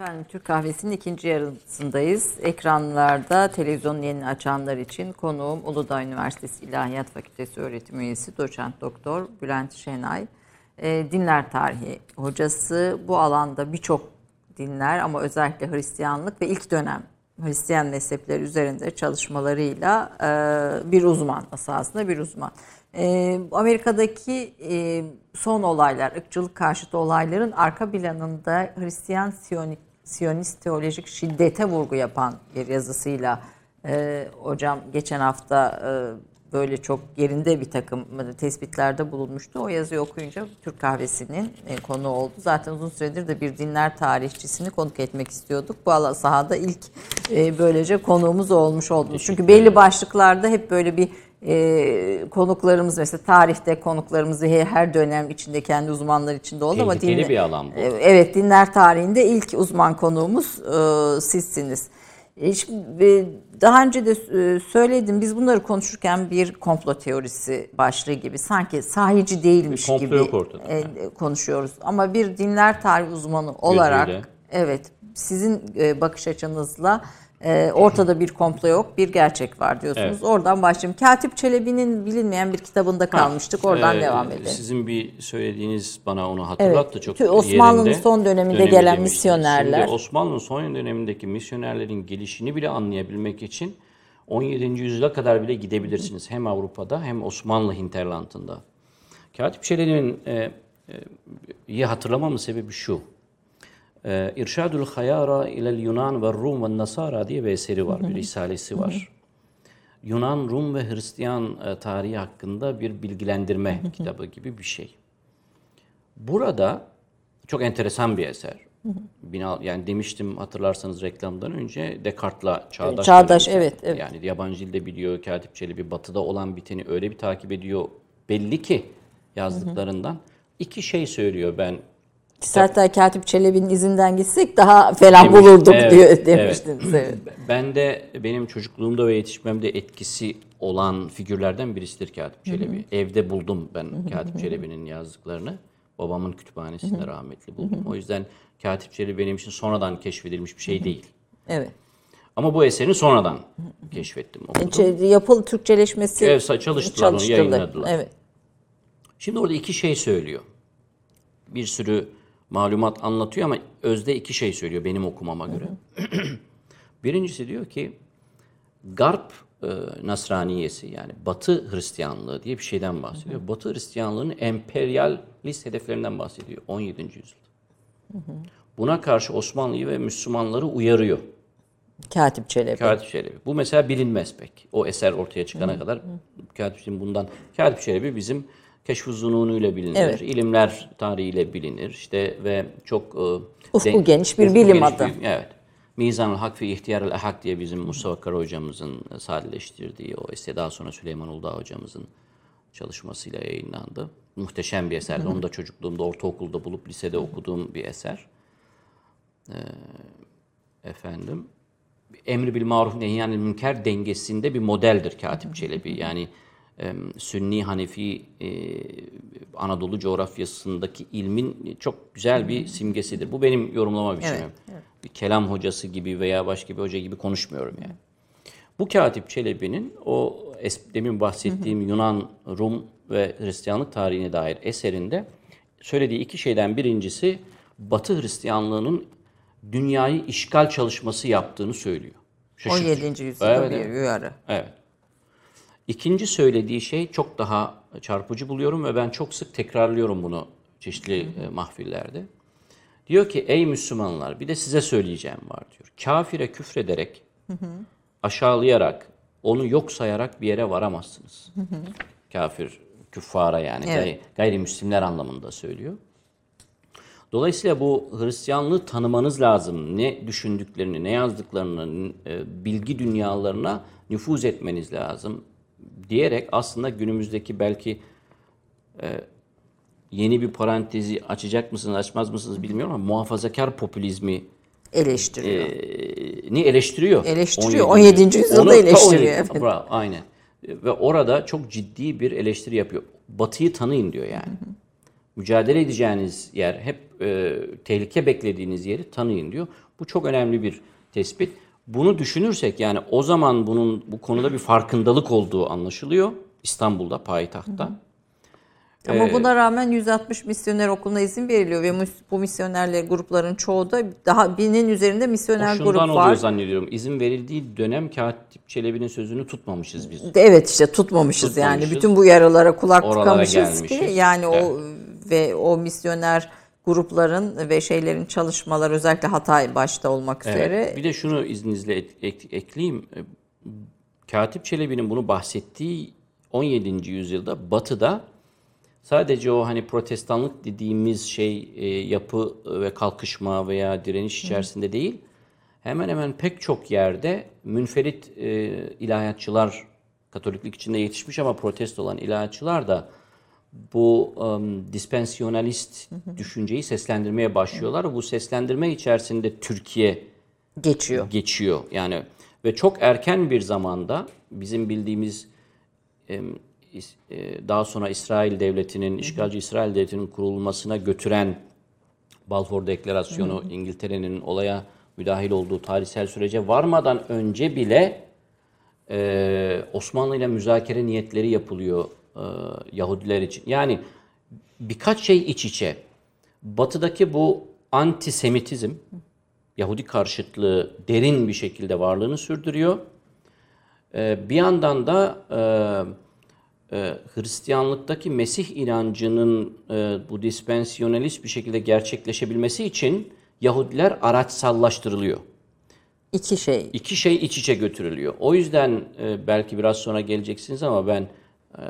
Efendim Türk Kahvesi'nin ikinci yarısındayız. Ekranlarda televizyonun yeni açanlar için konuğum Uludağ Üniversitesi İlahiyat Fakültesi öğretim üyesi doçent doktor Bülent Şenay. Ee, dinler tarihi hocası bu alanda birçok dinler ama özellikle Hristiyanlık ve ilk dönem Hristiyan mezhepleri üzerinde çalışmalarıyla e, bir uzman esasında bir uzman. E, Amerika'daki e, son olaylar, ırkçılık karşıtı olayların arka planında Hristiyan Siyonik, Siyonist teolojik şiddete vurgu yapan bir yazısıyla e, hocam geçen hafta e, böyle çok yerinde bir takım tespitlerde bulunmuştu. O yazıyı okuyunca Türk kahvesinin e, konu oldu. Zaten uzun süredir de bir dinler tarihçisini konuk etmek istiyorduk. Bu sahada ilk e, böylece konuğumuz olmuş oldunuz. Çünkü belli başlıklarda hep böyle bir e, konuklarımız mesela tarihte konuklarımız ve her dönem içinde kendi uzmanlar içinde oldu ama Tehlikeli dinle- bir alan bu. Evet dinler tarihinde ilk uzman konuğumuz e, sizsiniz. E, şimdi, e, daha önce de e, söyledim biz bunları konuşurken bir komplo teorisi başlığı gibi sanki sahici değilmiş komplo gibi yok ortada. e, konuşuyoruz. Ama bir dinler tarih uzmanı olarak Gözüyle. evet sizin e, bakış açınızla e, ortada bir komplo yok bir gerçek var diyorsunuz. Evet. Oradan başlayayım. Katip Çelebi'nin bilinmeyen bir kitabında kalmıştık. Oradan Ee, devam edelim. Sizin bir söylediğiniz bana onu hatırlattı çok Tü- Osmanlı'nın son döneminde Dönemi gelen demiştiniz. misyonerler. Şimdi Osmanlı'nın son dönemindeki misyonerlerin gelişini bile anlayabilmek için 17. yüzyıla kadar bile gidebilirsiniz. Hem Avrupa'da hem Osmanlı hinterlandında. Katip Çelebi'nin e, e, iyi hatırlamamın sebebi şu. E, İrşadül Hayara ilel Yunan ve Rum ve Nasara diye bir eseri var, bir risalesi var. Yunan, Rum ve Hristiyan e, tarihi hakkında bir bilgilendirme kitabı gibi bir şey. Burada çok enteresan bir eser. Bina, yani demiştim hatırlarsanız reklamdan önce Descartes'la çağdaş. Çağdaş, evet, evet. Yani yabancı dilde biliyor, Katip Çelebi batıda olan biteni öyle bir takip ediyor. Belli ki yazdıklarından. iki şey söylüyor ben Hatta Katip Çelebi'nin izinden gitsek daha falan Demiş, bulurduk evet, diyor evet. demiştiniz. Evet. Ben de benim çocukluğumda ve yetişmemde etkisi olan figürlerden birisidir Katip Çelebi. Evde buldum ben Katip Çelebi'nin yazdıklarını. Babamın kütüphanesinde rahmetli buldum. O yüzden Katip Çelebi benim için sonradan keşfedilmiş bir şey değil. evet. Ama bu eserini sonradan keşfettim. okudum. Ç- Yapıl Türkçeleşmesi Evet, çalıştılar onu, çalıştırdı. yayınladılar. Evet. Şimdi orada iki şey söylüyor. Bir sürü malumat anlatıyor ama özde iki şey söylüyor benim okumama göre. [clears throat] Birincisi diyor ki Garp e, Nasraniyesi yani Batı Hristiyanlığı diye bir şeyden bahsediyor. Batı Hristiyanlığının emperyalist hedeflerinden bahsediyor 17. yüzyılda. Buna karşı Osmanlı'yı ve Müslümanları uyarıyor. Katip Çelebi. Katip Çelebi. Bu mesela bilinmez pek. O eser ortaya çıkana kadar Katip Çelebi bundan Katip Çelebi bizim keşf-ı zununuyla bilinir. Evet. İlimler tarihiyle bilinir. İşte ve çok e, Ufku denk- geniş bir ufku bilim geniş adı. bir- evet. Mizan-ı Hak ve İhtiyar-ı Ahak diye bizim Mustafa Kara hocamızın sadeleştirdiği o eser daha sonra Süleyman Uludağ hocamızın çalışmasıyla yayınlandı. Muhteşem bir eserdi. Onu da çocukluğumda ortaokulda bulup lisede okuduğum bir eser. Ee, efendim emri bil maruf nehyanil münker dengesinde bir modeldir Katip Çelebi. Yani e, Sünni Hanefi Anadolu coğrafyasındaki ilmin çok güzel bir simgesidir. Bu benim yorumlama biçimim. Bir kelam hocası gibi veya başka bir hoca gibi konuşmuyorum yani. Bu Katip Çelebi'nin o demin bahsettiğim Yunan, Rum ve Hristiyanlık tarihine dair eserinde söylediği iki şeyden birincisi Batı Hristiyanlığının dünyayı işgal çalışması yaptığını söylüyor. Şaşırtıcı. 17. yüzyılda Evet, bir evet. uyarı. Evet. İkinci söylediği şey çok daha çarpıcı buluyorum ve ben çok sık tekrarlıyorum bunu çeşitli e, mahfillerde. Diyor ki ey Müslümanlar bir de size söyleyeceğim var diyor. Kafire küfrederek, aşağılayarak, onu yok sayarak bir yere varamazsınız. Kafir, küffara yani Evet. gay- gayrimüslimler anlamında söylüyor. Dolayısıyla bu Hristiyanlığı tanımanız lazım. Ne düşündüklerini, ne yazdıklarını, e, bilgi dünyalarına nüfuz etmeniz lazım diyerek aslında günümüzdeki belki e, yeni bir parantezi açacak mısınız, açmaz mısınız bilmiyorum ama muhafazakar popülizmi Eleştiriyor. e, ni eleştiriyor. Eleştiriyor. 17. yüzyılda Onu ta eleştiriyor, 17 evet. Bravo, aynen. Ve orada çok ciddi bir eleştiri yapıyor. Batıyı tanıyın diyor yani. Mücadele edeceğiniz yer, hep e, tehlike beklediğiniz yeri tanıyın diyor. Bu çok önemli bir tespit. Bunu düşünürsek yani o zaman bunun bu konuda bir farkındalık olduğu anlaşılıyor. İstanbul'da, payitahtta. Ama Ee, buna rağmen 160 misyoner okuluna izin veriliyor ve bu misyonerler grupların çoğu da daha binin üzerinde misyoner şundan grup oluyor var. zannediyorum. İzin verildiği dönem Katip Çelebi'nin sözünü tutmamışız biz. Evet işte tutmamışız, yani. Tutmamışız. Bütün bu yaralara kulak Oralara tıkamışız ki yani o ve o misyoner grupların ve şeylerin çalışmalar özellikle Hatay başta olmak üzere Evet. Bir de şunu izninizle ek- ek- ekleyeyim. Katip Çelebi'nin bunu bahsettiği 17. yüzyılda Batı'da sadece o hani protestanlık dediğimiz şey e, yapı ve kalkışma veya direniş içerisinde değil, hemen hemen pek çok yerde münferit e, ilahiyatçılar, Katoliklik içinde yetişmiş ama protesto olan ilahiyatçılar da bu um, dispensyonalist düşünceyi seslendirmeye başlıyorlar. Bu seslendirme içerisinde Türkiye Geçiyor. geçiyor. Yani ve çok erken bir zamanda bizim bildiğimiz is- e, daha sonra İsrail devletinin, işgalci İsrail devletinin kurulmasına götüren Balfour Deklarasyonu, İngiltere'nin olaya müdahil olduğu tarihsel sürece varmadan önce bile e, Osmanlı ile müzakere niyetleri yapılıyor e, Yahudiler için. Yani birkaç şey iç içe. Batı'daki bu antisemitizm, Yahudi karşıtlığı derin bir şekilde varlığını sürdürüyor. E, bir yandan da e, e, Hristiyanlıktaki Mesih inancının e, bu dispensyonalist bir şekilde gerçekleşebilmesi için Yahudiler araçsallaştırılıyor. İki şey. İki şey iç içe götürülüyor. O yüzden e, belki biraz sonra geleceksiniz ama ben e,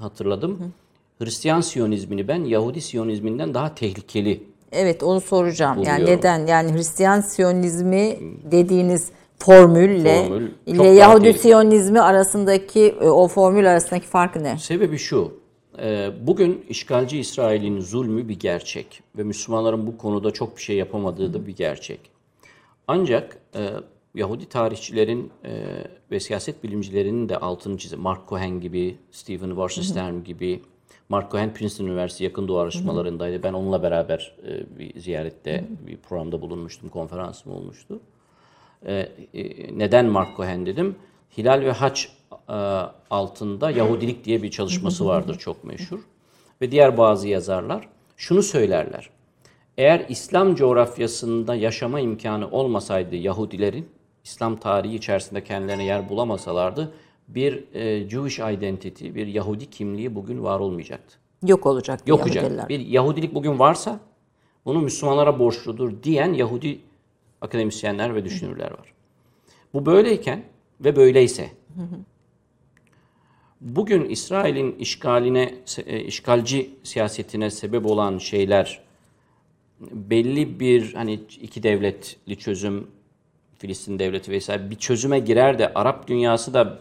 hatırladım. Hristiyan Siyonizmini ben Yahudi Siyonizminden daha tehlikeli Evet onu soracağım. Yani Buluyorum. neden? Yani Hristiyan Siyonizmi dediğiniz formülle Formül ile Yahudi tehlikeli. Siyonizmi arasındaki e, o formül arasındaki farkı ne? Sebebi şu, e, bugün işgalci İsrail'in zulmü bir gerçek ve Müslümanların bu konuda çok bir şey yapamadığı da bir gerçek. Ancak e, Yahudi tarihçilerin e, ve siyaset bilimcilerinin de altını çizi. Mark Cohen gibi, Stephen Wasserstern gibi. Mark Cohen Princeton Üniversitesi yakın doğu araştırmalarındaydı. Ben onunla beraber e, bir ziyarette, bir programda bulunmuştum, konferansım olmuştu. E, e, neden Mark Cohen dedim? Hilal ve Haç e, altında Yahudilik diye bir çalışması vardır çok meşhur. Ve diğer bazı yazarlar şunu söylerler. Eğer İslam coğrafyasında yaşama imkanı olmasaydı Yahudilerin, İslam tarihi içerisinde kendilerine yer bulamasalardı, bir e, Jewish identity, bir Yahudi kimliği bugün var olmayacaktı. Yok olacak. Yok olacak. Bir Yahudilik bugün varsa bunu Müslümanlara borçludur diyen Yahudi akademisyenler ve düşünürler var. Bu böyleyken ve böyleyse bugün İsrail'in işgaline, e, işgalci siyasetine sebep olan şeyler belli bir hani iki devletli çözüm, Filistin devleti vesaire bir çözüme girer de Arap dünyası da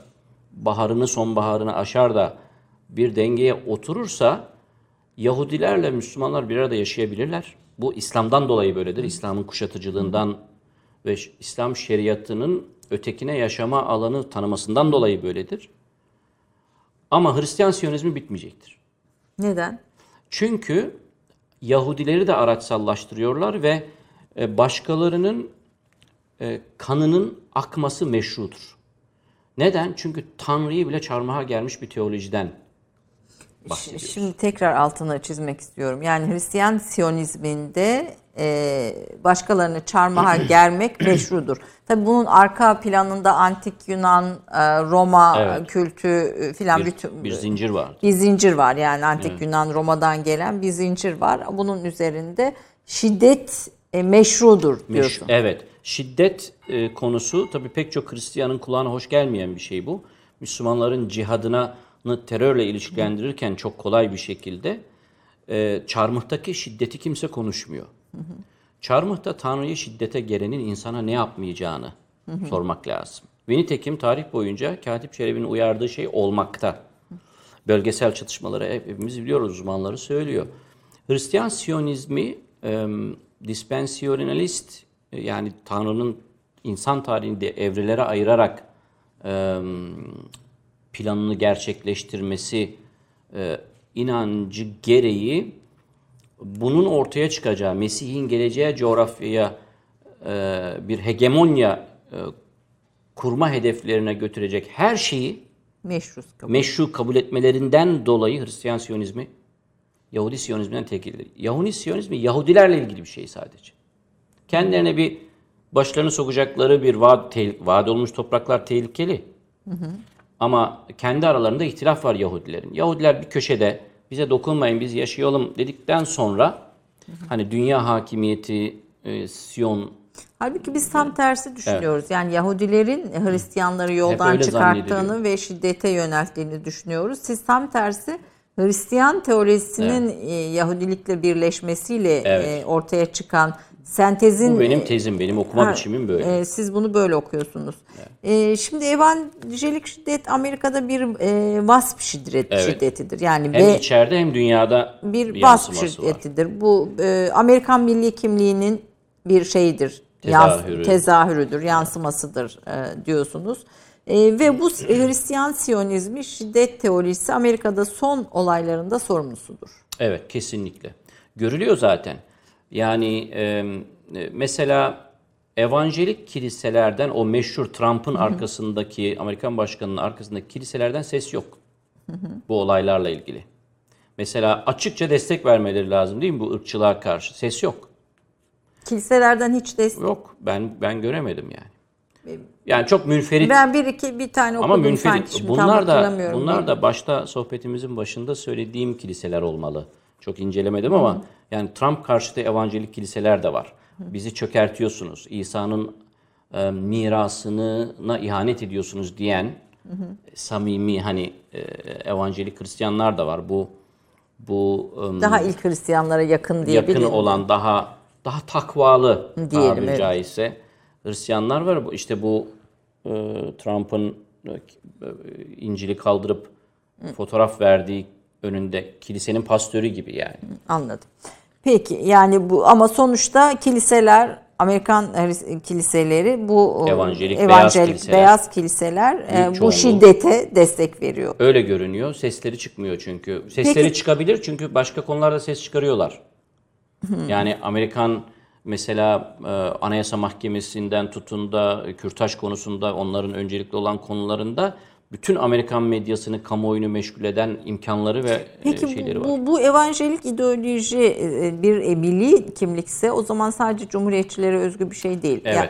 baharını sonbaharını aşar da bir dengeye oturursa Yahudilerle Müslümanlar bir arada yaşayabilirler. Bu İslam'dan dolayı böyledir. İslam'ın kuşatıcılığından ve İslam şeriatının ötekine yaşama alanı tanımasından dolayı böyledir. Ama Hristiyan Siyonizmi bitmeyecektir. Neden? Çünkü Yahudileri de araçsallaştırıyorlar ve e, başkalarının e, kanının akması meşrudur. Neden? Çünkü Tanrı'yı bile çarmıha gelmiş bir teolojiden bahsediyoruz. Şimdi tekrar altını çizmek istiyorum. Yani Hristiyan Siyonizminde e, başkalarını çarmıha [clears throat] germek meşrudur. Tabii bunun arka planında antik Yunan, e, Roma Evet. kültü e, filan Bir, bütün bir zincir var. bir zincir var. Yani antik Yunan, Roma'dan gelen bir zincir var. Bunun üzerinde şiddet e, meşrudur Meş- diyorsun. Evet. Şiddet e, konusu tabii pek çok Hristiyanın kulağına hoş gelmeyen bir şey bu. Müslümanların cihadına terörle ilişkilendirirken çok kolay bir şekilde e, çarmıhtaki şiddeti kimse konuşmuyor. Çarmıhta Tanrı'yı şiddete gelenin insana ne yapmayacağını sormak lazım. Ve tarih boyunca Katip Çelebi'nin uyardığı şey olmakta. Bölgesel çatışmaları hep- hepimiz biliyoruz, uzmanları söylüyor. Hristiyan Siyonizmi e, dispensyonalist e, yani Tanrı'nın insan tarihini de evrelere ayırarak e, planını gerçekleştirmesi e, inancı gereği bunun ortaya çıkacağı, Mesih'in geleceği coğrafyaya e, bir hegemonya e, kurma hedeflerine götürecek her şeyi Meşruz kabul. meşru kabul etmelerinden dolayı Hristiyan Siyonizmi Yahudi Siyonizminden tekildir. Yahudi Siyonizmi Yahudilerle ilgili bir şey sadece. Kendilerine bir başlarını sokacakları bir vaat, tehl- vaat olmuş topraklar tehlikeli. Ama kendi aralarında ihtilaf var Yahudilerin. Yahudiler bir köşede bize dokunmayın biz yaşayalım dedikten sonra hani dünya hakimiyeti, e, Siyon Halbuki biz tam tersi düşünüyoruz. Yani Yahudilerin Hristiyanları yoldan çıkarttığını ve şiddete yönelttiğini düşünüyoruz. Siz tam tersi Hristiyan teorisinin e, Yahudilikle birleşmesiyle Evet. e, ortaya çıkan sentezin Bu benim e, tezim, benim okuma Ha, biçimim böyle. e, siz bunu böyle okuyorsunuz. E, şimdi evangelik şiddet Amerika'da bir e, vasp şiddet, Evet. şiddetidir. Yani hem ve içeride hem dünyada bir vasp yansıması var. şiddetidir. Bu e, Amerikan milli kimliğinin bir şeyidir. Yans- Tezahürü. tezahürüdür, yansımasıdır e, diyorsunuz. E, ve bu Hristiyan Siyonizmi şiddet teorisi Amerika'da son olaylarında sorumlusudur. Evet, kesinlikle. Görülüyor zaten. Yani e, e, mesela evangelik kiliselerden o meşhur Trump'ın arkasındaki, Amerikan başkanının arkasındaki kiliselerden ses yok. Bu olaylarla ilgili. Mesela açıkça destek vermeleri lazım değil mi bu ırkçılığa karşı? Ses yok. Kiliselerden hiç destek. Yok. Ben ben göremedim yani. Yani çok münferit Ben bir iki bir tane okudum Ama sanki münferit. şimdi tam Bunlar da bunlar da başta sohbetimizin başında söylediğim kiliseler olmalı. Çok incelemedim ama yani Trump karşıtı evangelik kiliseler de var. Bizi çökertiyorsunuz. İsa'nın e, mirasına ihanet ediyorsunuz diyen samimi hani e, evangelik Hristiyanlar da var. Bu bu Daha ilk Hristiyanlara yakın diye yakın bilin. olan daha daha takvalı Diyelim, tabiri evet. caizse Hristiyanlar var. Bu- İşte bu e, Trump'ın e, İncil'i kaldırıp fotoğraf verdiği önünde kilisenin pastörü gibi yani. Anladım. Peki yani bu ama sonuçta kiliseler Amerikan kiliseleri bu e, Evangelik beyaz kiliseler. beyaz kiliseler e, Büyük bu şiddete destek veriyor. Öyle görünüyor. Sesleri çıkmıyor çünkü. Sesleri Peki- çıkabilir çünkü başka konularda ses çıkarıyorlar. Yani Amerikan mesela e, Anayasa Mahkemesi'nden tutun da e, kürtaj konusunda onların öncelikli olan konularında bütün Amerikan medyasını, kamuoyunu meşgul eden imkanları ve e, Peki şeyleri bu, var. bu, bu evangelik ideoloji e, bir e, milli kimlikse o zaman sadece cumhuriyetçilere özgü bir şey değil. Evet. Yani,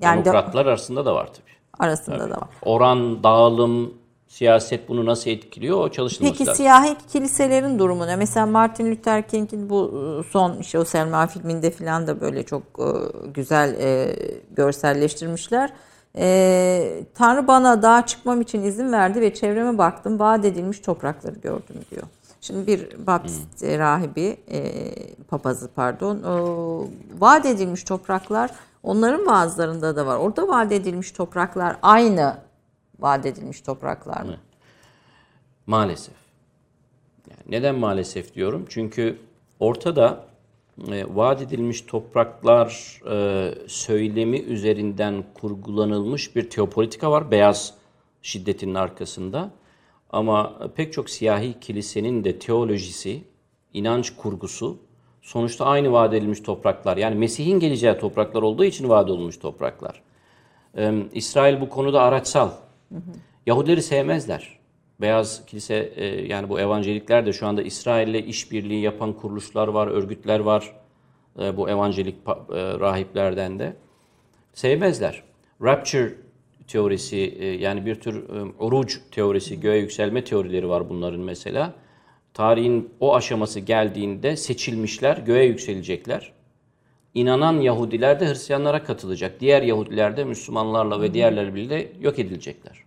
yani de- Demokratlar arasında da var tabii. arasında da var. Oran, dağılım, siyaset bunu nasıl etkiliyor o çalışılması Peki lazım. siyahi kiliselerin durumu ne? Mesela Martin Luther King'in bu e, son işte o Selma filminde falan da böyle çok e, güzel e, görselleştirmişler. E, Tanrı bana dağa çıkmam için izin verdi ve çevreme baktım. Vaat edilmiş toprakları gördüm diyor. Şimdi bir Baptist e, rahibi, e, papazı pardon, o, vaat edilmiş topraklar onların vaazlarında da var. Orada vaat edilmiş topraklar aynı vaat edilmiş topraklar mı? Maalesef. Yani neden maalesef diyorum? Çünkü ortada e, vaat edilmiş topraklar e, söylemi üzerinden kurgulanılmış bir teopolitika var. Beyaz şiddetinin arkasında. Ama pek çok siyahi kilisenin de teolojisi, inanç kurgusu sonuçta aynı vaat edilmiş topraklar. Yani Mesih'in geleceği topraklar olduğu için vaat olmuş topraklar. Ee, İsrail bu konuda araçsal. Yahudileri sevmezler. Beyaz kilise e, yani bu evangelikler de şu anda İsrail'le işbirliği yapan kuruluşlar var, örgütler var. E, bu evangelik e, rahiplerden de. Sevmezler. Rapture teorisi e, yani bir tür e, oruç teorisi, göğe yükselme teorileri var bunların mesela. Tarihin o aşaması geldiğinde seçilmişler, göğe yükselecekler inanan Yahudiler de Hristiyanlara katılacak. Diğer Yahudiler de Müslümanlarla ve diğerleri birlikte yok edilecekler.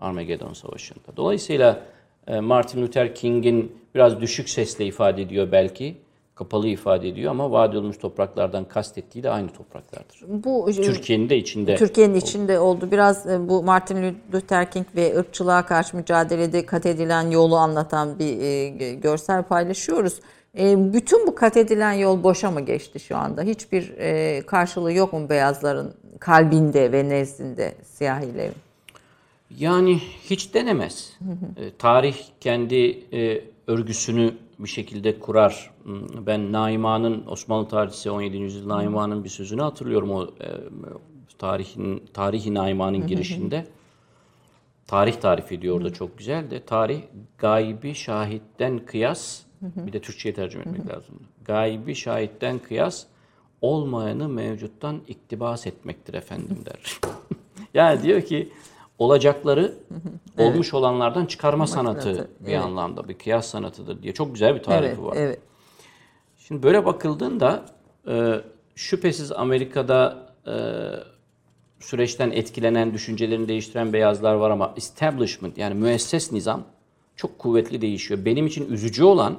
Armageddon Savaşı'nda. Dolayısıyla e, Martin Luther King'in biraz düşük sesle ifade ediyor belki, kapalı ifade ediyor ama vaat olmuş topraklardan kastettiği de aynı topraklardır. Bu Türkiye'nin de içinde. Türkiye'nin içinde oldu. Biraz e, bu Martin Luther King ve ırkçılığa karşı mücadelede kat edilen yolu anlatan bir e, görsel paylaşıyoruz. E, bütün bu kat edilen yol boşa mı geçti şu anda? Hiçbir e, karşılığı yok mu beyazların kalbinde ve nezdinde siyahilerin? Yani hiç denemez. E, tarih kendi e, örgüsünü bir şekilde kurar. Hmm, Ben Naima'nın Osmanlı tarihçisi 17. yüzyıl Naima'nın bir sözünü hatırlıyorum o e, tarihin tarihi Naima'nın girişinde. Tarih tarif ediyor orada çok güzel de tarih gaybi şahitten kıyas bir de Türkçe'ye tercüme etmek lazım. Gaybi şahitten kıyas olmayanı mevcuttan iktibas etmektir efendim der. [laughs] yani diyor ki olacakları [laughs] olmuş olanlardan çıkarma sanatı sanatı, bir anlamda bir kıyas sanatıdır diye çok güzel bir tarifi Evet, var. evet. Şimdi böyle bakıldığında e, şüphesiz Amerika'da e, süreçten etkilenen, düşüncelerini değiştiren beyazlar var ama establishment yani müesses nizam çok kuvvetli değişiyor. Benim için üzücü olan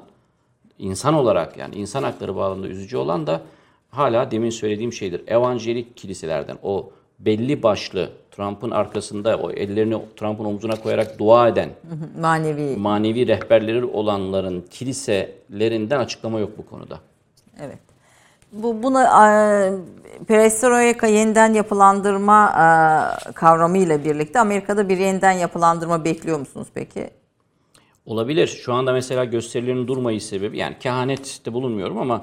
insan olarak yani insan hakları bağlamında üzücü olan da hala demin söylediğim şeydir. Evangelik kiliselerden o belli başlı Trump'ın arkasında o ellerini Trump'ın omzuna koyarak dua eden Manevi. manevi rehberleri olanların kiliselerinden açıklama yok bu konuda. Evet. Bu buna e, perestroika yeniden yapılandırma e, kavramı ile birlikte Amerika'da bir yeniden yapılandırma bekliyor musunuz peki? Olabilir. Şu anda mesela gösterilerin durmayış sebebi yani kehanette bulunmuyorum ama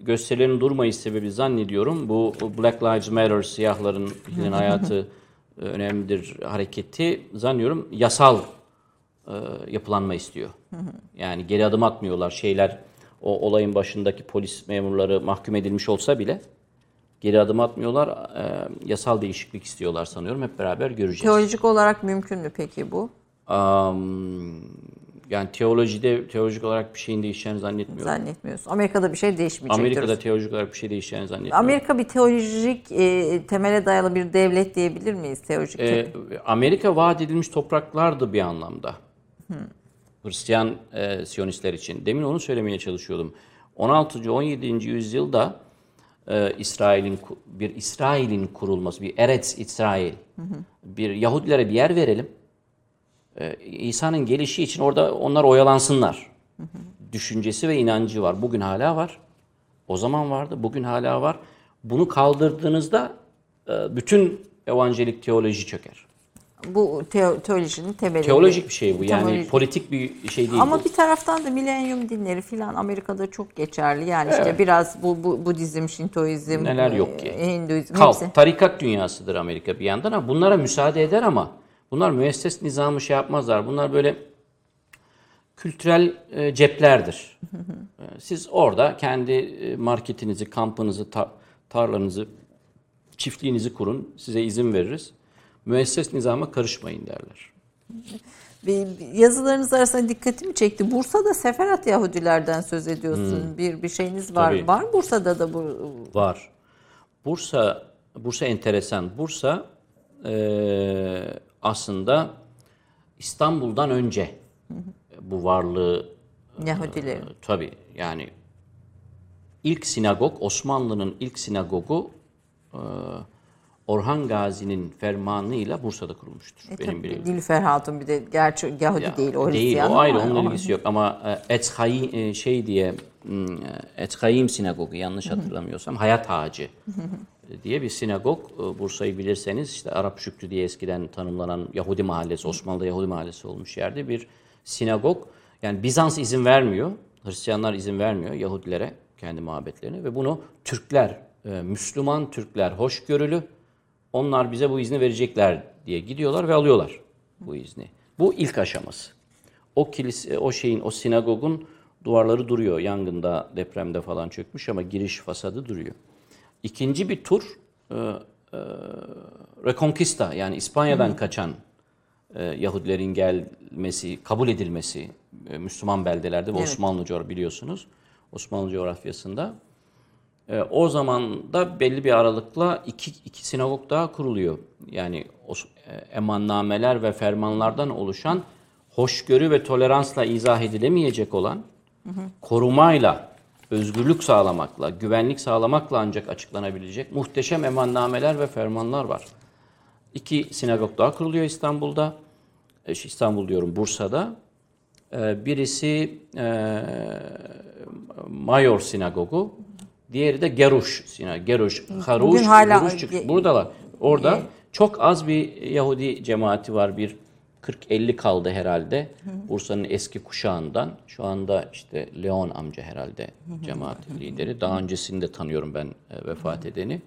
gösterilerin durmayış sebebi zannediyorum bu Black Lives Matter siyahların hayatı [laughs] önemlidir hareketi zannediyorum yasal e, yapılanma istiyor. Yani geri adım atmıyorlar şeyler o olayın başındaki polis memurları mahkum edilmiş olsa bile geri adım atmıyorlar. E, yasal değişiklik istiyorlar sanıyorum. Hep beraber göreceğiz. Teolojik olarak mümkün mü peki bu? Am, yani teolojide teolojik olarak bir şeyin değişeceğini zannetmiyorum. Zannetmiyorsun. Amerika'da bir şey değişmeyecek Amerika'da teolojik olarak bir şey değişeceğini zannetmiyorum. Amerika bir teolojik e, temele dayalı bir devlet diyebilir miyiz? Teolojik Ee, Amerika vaat edilmiş topraklardı bir anlamda. Hristiyan e, Siyonistler için. Demin onu söylemeye çalışıyordum. 16. 17. yüzyılda e, İsrail'in bir İsrail'in kurulması, bir Eretz İsrail, bir Yahudilere bir yer verelim. E, İsa'nın gelişi için orada onlar oyalansınlar. Düşüncesi ve inancı var. Bugün hala var. O zaman vardı, bugün hala var. Bunu kaldırdığınızda e, bütün evangelik teoloji çöker. bu teo- teolojinin temeli. Teolojik bir şey bu. Yani Teolojik. politik bir şey değil Ama bu. bir taraftan da milenyum dinleri filan Amerika'da çok geçerli. Yani işte biraz bu, bu Budizm, Şintoizm, Neler yok ki? e, Hinduizm Kal, hepsi. tarikat dünyasıdır Amerika bir yandan ama bunlara müsaade eder ama bunlar müesses nizamı şey yapmazlar. Bunlar böyle kültürel e, ceplerdir. E, Siz orada kendi e, marketinizi, kampınızı, ta- tarlanızı, çiftliğinizi kurun. Size izin veririz. Müesses nizama karışmayın derler. Yazılarınız arasında dikkatimi çekti. Bursa'da Seferat Yahudilerden söz ediyorsun. Bir bir şeyiniz var. Hmm. Tabii. Var Bursa'da da bu Var. Bursa Bursa enteresan. Bursa eee, aslında İstanbul'dan önce bu varlığı Yahudilerin. tabii yani ilk sinagog Osmanlı'nın ilk sinagogu eee, Orhan Gazi'nin fermanıyla Bursa'da kurulmuştur. E, benim bildiğim. Nilüfer Hatun bir de gerçi Yahudi Ya, değil o değil o ayrı onun ilgisi yok ama e, Etzhaim e, şey diye hmm, Etzhaim sinagogu yanlış hatırlamıyorsam Hayat Ağacı diye bir sinagog E, Bursa'yı bilirseniz işte Arap Şükrü diye eskiden tanımlanan Yahudi mahallesi Osmanlı'da Yahudi mahallesi olmuş yerde bir sinagog yani Bizans izin vermiyor Hristiyanlar izin vermiyor Yahudilere kendi mabetlerini ve bunu Türkler e, Müslüman Türkler hoşgörülü onlar bize bu izni verecekler diye gidiyorlar ve alıyorlar bu izni. Bu ilk aşaması. O kilise, o şeyin, o sinagogun duvarları duruyor. Yangında, depremde falan çökmüş ama giriş fasadı duruyor. İkinci bir tur e, e, Reconquista yani İspanya'dan kaçan e, Yahudilerin gelmesi, kabul edilmesi e, Müslüman beldelerde ve Osmanlı coğrafyası biliyorsunuz. Osmanlı coğrafyasında. E, o zaman da belli bir aralıkla iki, iki sinagog daha kuruluyor. Yani os- e, emannameler ve fermanlardan oluşan hoşgörü ve toleransla izah edilemeyecek olan korumayla, özgürlük sağlamakla, güvenlik sağlamakla ancak açıklanabilecek muhteşem emannameler ve fermanlar var. İki sinagog daha kuruluyor İstanbul'da. E, İstanbul diyorum Bursa'da. E, Birisi e, Mayor Sinagogu, diğeri de Geruş Sinagogu. Geruş, Haruş, Bugün hala- Geruş çıkış. Buradalar. Orada çok az bir Yahudi cemaati var. Bir 40-50 kaldı herhalde. Bursa'nın eski kuşağından. Şu anda işte Leon amca herhalde cemaat lideri. Daha öncesini de tanıyorum ben e, vefat edeni.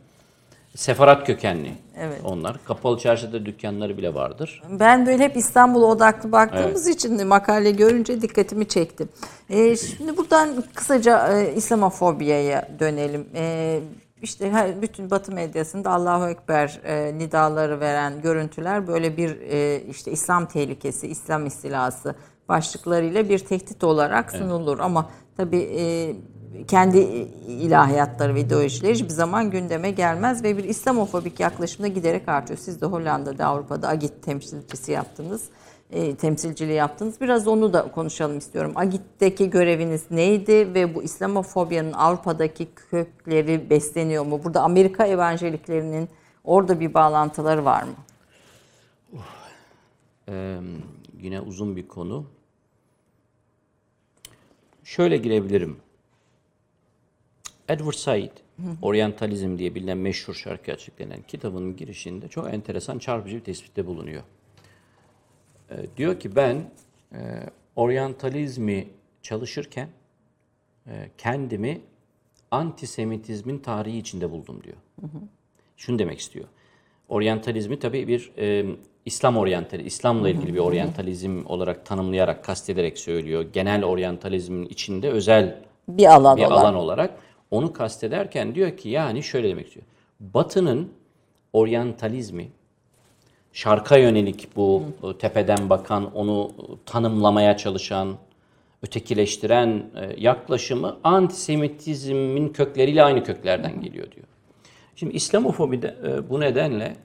Sefarat kökenli Evet. onlar. Kapalı çarşıda dükkanları bile vardır. Ben böyle hep İstanbul'a odaklı baktığımız için de makale görünce dikkatimi çekti. Ee, şimdi buradan kısaca e, İslamofobiye dönelim. Ee, işte her, bütün Batı medyasında Allahu Ekber e, nidaları veren görüntüler böyle bir e, işte İslam tehlikesi, İslam istilası başlıklarıyla bir tehdit olarak sunulur. Ama tabii e, kendi ilahiyatları ve ideolojileri hiçbir zaman gündeme gelmez ve bir İslamofobik yaklaşımda giderek artıyor. Siz de Hollanda'da, Avrupa'da AGİT temsilcisi yaptınız, e, temsilciliği yaptınız. Biraz onu da konuşalım istiyorum. AGİT'teki göreviniz neydi ve bu İslamofobyanın Avrupa'daki kökleri besleniyor mu? Burada Amerika evangeliklerinin orada bir bağlantıları var mı? Ee, yine uzun bir konu. Şöyle girebilirim. Edward Said, Orientalizm diye bilinen meşhur şarkı açıklayan kitabının girişinde çok enteresan çarpıcı bir tespitte bulunuyor. Ee, diyor ki ben e, Orientalizmi çalışırken e, kendimi antisemitizmin tarihi içinde buldum diyor. Şunu demek istiyor. Oryantalizmi tabii bir e, İslam oryantali, İslam'la ilgili bir oryantalizm olarak tanımlayarak, kastederek söylüyor. Genel oryantalizmin içinde özel Bir alan bir alan olarak onu kastederken diyor ki yani şöyle demek istiyor. Batı'nın oryantalizmi, şarka yönelik bu e, tepeden bakan, onu tanımlamaya çalışan, ötekileştiren e, yaklaşımı antisemitizmin kökleriyle aynı köklerden geliyor diyor. Şimdi İslamofobi de e, bu nedenle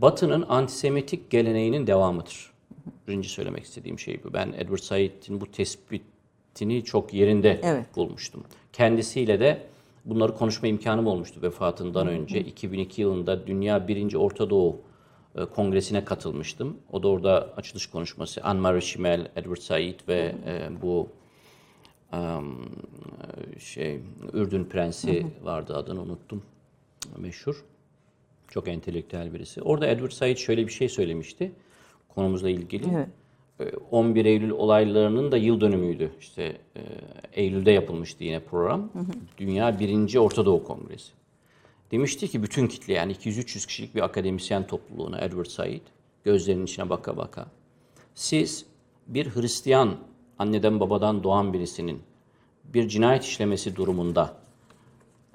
Batı'nın antisemitik geleneğinin devamıdır. Birinci söylemek istediğim şey bu. Ben Edward Said'in bu tespitini çok yerinde Evet. bulmuştum. Kendisiyle de bunları konuşma imkanım olmuştu vefatından önce. 2002 yılında Dünya Birinci Orta Doğu Kongresi'ne katılmıştım. O da orada açılış konuşması. Anne-Marie Schimmel, Edward Said ve e, bu em, şey Ürdün Prensi vardı adını unuttum. Meşhur. Çok entelektüel birisi. Orada Edward Said şöyle bir şey söylemişti konumuzla ilgili. Evet. Ee, 11 Eylül olaylarının da yıl dönümüydü. İşte e, Eylül'de yapılmıştı yine program. Dünya Birinci Orta Doğu Kongresi. Demişti ki bütün kitle yani 200-300 kişilik bir akademisyen topluluğuna Edward Said gözlerinin içine baka baka siz bir Hristiyan anneden babadan doğan birisinin bir cinayet işlemesi durumunda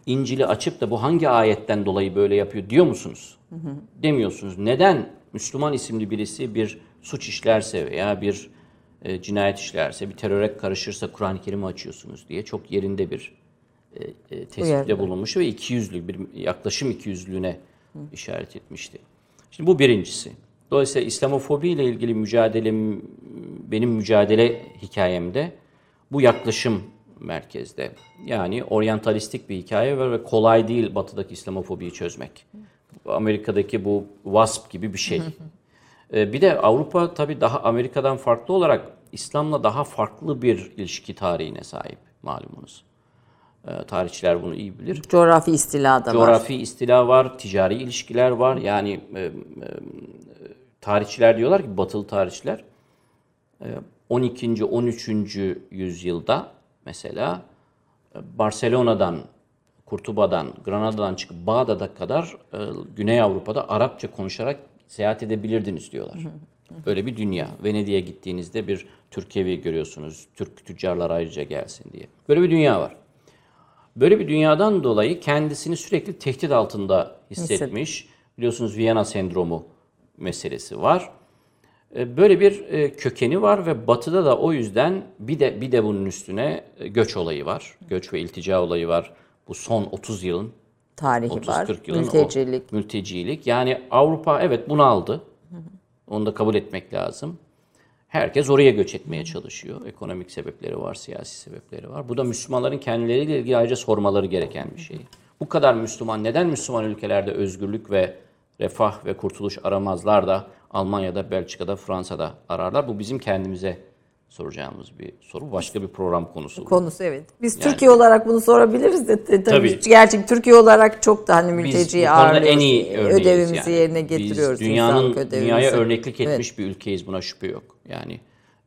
İncil'i açıp da bu hangi ayetten dolayı böyle yapıyor diyor musunuz? Demiyorsunuz. Neden Müslüman isimli birisi bir suç işlerse veya bir e, cinayet işlerse, bir teröre karışırsa Kur'an-ı Kerim'i açıyorsunuz diye çok yerinde bir e, e, tespitte bulunmuş ve ikiyüzlü bir yaklaşım ikiyüzlülüğüne işaret etmişti. Şimdi bu birincisi. Dolayısıyla İslamofobi ile ilgili mücadelem, benim mücadele hikayemde bu yaklaşım merkezde. Yani oryantalistik bir hikaye var ve kolay değil batıdaki İslamofobiyi çözmek. Amerika'daki bu WASP gibi bir şey. Ee, [laughs] bir de Avrupa tabii daha Amerika'dan farklı olarak İslam'la daha farklı bir ilişki tarihine sahip malumunuz. Ee, tarihçiler bunu iyi bilir. Coğrafi istila da var. Coğrafi istila var, ticari ilişkiler var. Yani e, e, tarihçiler diyorlar ki, batılı tarihçiler e, 12. 13. yüzyılda mesela e, Barcelona'dan, Kurtuba'dan, Granada'dan çıkıp Bağdat'a kadar e, Güney Avrupa'da Arapça konuşarak seyahat edebilirdiniz diyorlar. Öyle bir dünya. Venedik'e gittiğinizde bir Türkiye'yi görüyorsunuz. Türk tüccarlar ayrıca gelsin diye. Böyle bir dünya var. Böyle bir dünyadan dolayı kendisini sürekli tehdit altında hissetmiş. Biliyorsunuz Viyana sendromu meselesi var. E, Böyle bir e, kökeni var ve Batı'da da o yüzden bir de bir de bunun üstüne e, göç olayı var. Göç ve iltica olayı var. Bu son 30 yılın Tarihi 30-40 var. yılın o- Mültecilik. mültecilik. Yani Avrupa evet bunu aldı. Onu da kabul etmek lazım. Herkes oraya göç etmeye çalışıyor. Ekonomik sebepleri var, siyasi sebepleri var. Bu da Müslümanların kendileriyle ilgili ayrıca sormaları gereken bir şey. Bu kadar Müslüman, neden Müslüman ülkelerde özgürlük ve refah ve kurtuluş aramazlar da Almanya'da, Belçika'da, Fransa'da ararlar? Bu bizim kendimize soracağımız bir soru. Başka bir program konusu. Konusu evet. Biz Yani- Türkiye olarak bunu sorabiliriz de tabii. Tabii. Gerçek Türkiye olarak çok da hani mülteciyi ağırlıyoruz. en iyi örneğiz Ödevimizi yani. yerine getiriyoruz. Biz dünyanın dünyaya örneklik Evet. etmiş bir ülkeyiz buna şüphe yok. Yani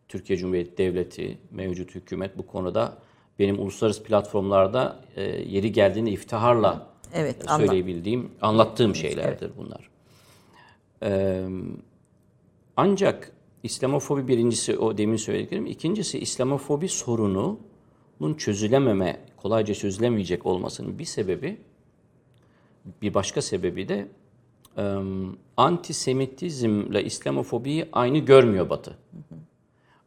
Türkiye Cumhuriyeti Devleti, mevcut hükümet bu konuda benim uluslararası platformlarda e, yeri geldiğinde iftiharla Evet, e, söyleyebildiğim, anlattığım şeylerdir bunlar. Ee, ancak İslamofobi birincisi o demin söylediklerim. İkincisi İslamofobi sorununun çözülememe, kolayca çözülemeyecek olmasının bir sebebi, bir başka sebebi de e, antisemitizmle İslamofobiyi aynı görmüyor Batı.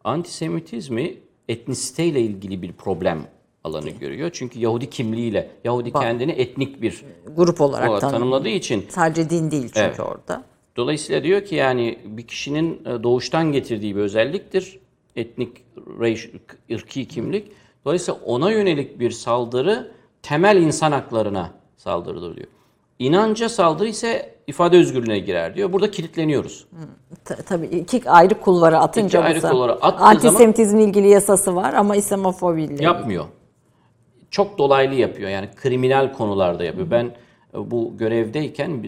Antisemitizmi etnisiteyle ilgili bir problem alanı görüyor. Çünkü Yahudi kimliğiyle, Yahudi kendini etnik bir Grup olarak olarak tanım- tanımladığı için Sadece din değil çünkü Evet. orada. Dolayısıyla diyor ki yani bir kişinin e, doğuştan getirdiği bir özelliktir. Etnik, ırki kimlik. Dolayısıyla ona yönelik bir saldırı temel insan haklarına saldırıdır diyor. İnanca saldırı ise ifade özgürlüğüne girer diyor. Burada kilitleniyoruz. Ta- tabii iki ayrı kulvara atınca İki ayrı kulvara attığı antisemitizmle ilgili yasası var ama İslamofobiyle Yapmıyor. Çok dolaylı yapıyor. Yani kriminal konularda yapıyor. Ben e, bu görevdeyken e,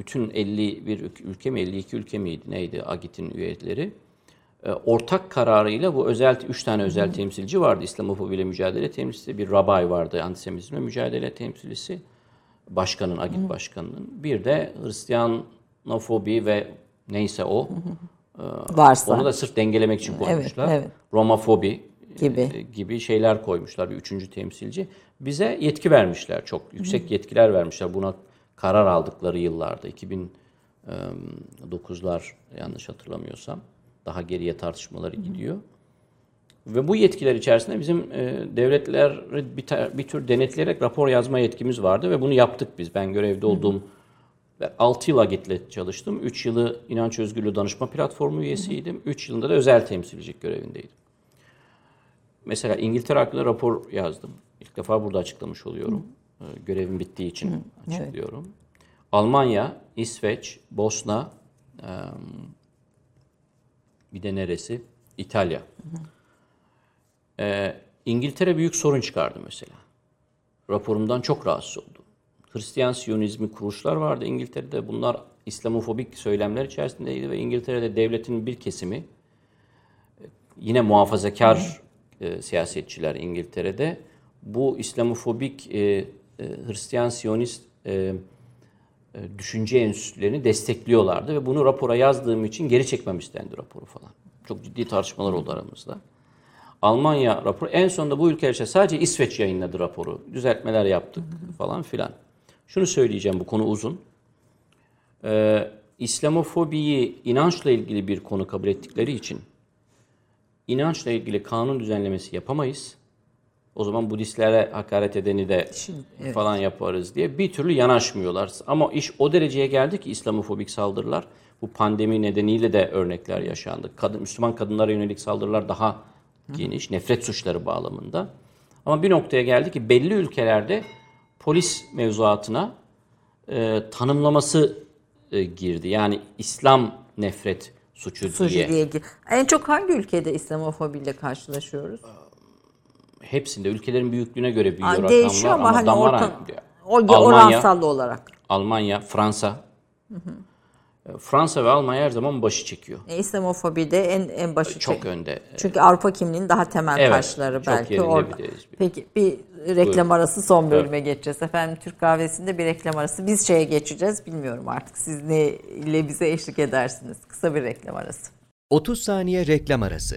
bütün 51 ülke- mi 52 ülke miydi neydi AGİT'in üyeleri e, ortak kararıyla bu özel 3 tane özel temsilci vardı. İslamofobiyle mücadele temsilcisi, bir rabay vardı antisemitizmle mücadele temsilcisi. Başkanın, AGİT başkanının. Bir de Hristiyanofobi ve neyse o. varsa. Onu da sırf dengelemek için koymuşlar. evet. Romafobi Gibi. e, gibi şeyler koymuşlar bir üçüncü temsilci. Bize yetki vermişler çok yüksek yetkiler vermişler buna karar aldıkları yıllarda 2009'lar yanlış hatırlamıyorsam daha geriye tartışmaları gidiyor. Ve bu yetkiler içerisinde bizim e, devletler bir, tür denetleyerek rapor yazma yetkimiz vardı ve bunu yaptık biz. Ben görevde olduğum ve 6 yıl AGİT'le çalıştım. 3 yılı İnanç Özgürlüğü Danışma Platformu üyesiydim. 3 yılında da özel temsilcilik görevindeydim. Mesela İngiltere hakkında rapor yazdım. İlk defa burada açıklamış oluyorum. Ee, Görevim bittiği için açıklıyorum. Almanya, İsveç, Bosna, bir de neresi? İtalya. Ee, İngiltere büyük sorun çıkardı mesela. Raporumdan çok rahatsız oldu. Hristiyan Siyonizmi kuruluşlar vardı İngiltere'de. Bunlar İslamofobik söylemler içerisindeydi ve İngiltere'de devletin bir kesimi e, yine muhafazakar e, siyasetçiler İngiltere'de bu İslamofobik e, e, Hristiyan Siyonist e, e, düşünce enstitülerini destekliyorlardı ve bunu rapora yazdığım için geri çekmem istendi raporu falan. Çok ciddi tartışmalar oldu aramızda. Almanya raporu. En sonunda bu ülkeler işte sadece İsveç yayınladı raporu. Düzeltmeler yaptık falan filan. Şunu söyleyeceğim bu konu uzun. Ee, İslamofobiyi inançla ilgili bir konu kabul ettikleri için inançla ilgili kanun düzenlemesi yapamayız. O zaman Budistlere hakaret edeni de falan yaparız diye bir türlü yanaşmıyorlar. Ama iş o dereceye geldi ki İslamofobik saldırılar bu pandemi nedeniyle de örnekler yaşandı. Kadın, Müslüman kadınlara yönelik saldırılar daha geniş, nefret suçları bağlamında. Ama bir noktaya geldi ki belli ülkelerde polis mevzuatına e, tanımlaması e, girdi. Yani İslam nefret suçu, Suçu diye. diye. En çok hangi ülkede İslamofobiyle karşılaşıyoruz? Hepsinde ülkelerin büyüklüğüne göre büyüyor rakamlar değişiyor ama, hani damar orta, Almanya, oransal olarak. Almanya, Fransa. E, Fransa ve Almanya her zaman başı çekiyor. E, İslamofobide en en başı Çok çek- önde. Çünkü Avrupa kimliğinin daha temel Evet, taşları belki orada. bir. Peki bir reklam arası son bölüme geçeceğiz. Efendim Türk kahvesinde bir reklam arası. Biz şeye geçeceğiz. Bilmiyorum artık siz ne ile bize eşlik edersiniz. Kısa bir reklam arası. 30 saniye reklam arası.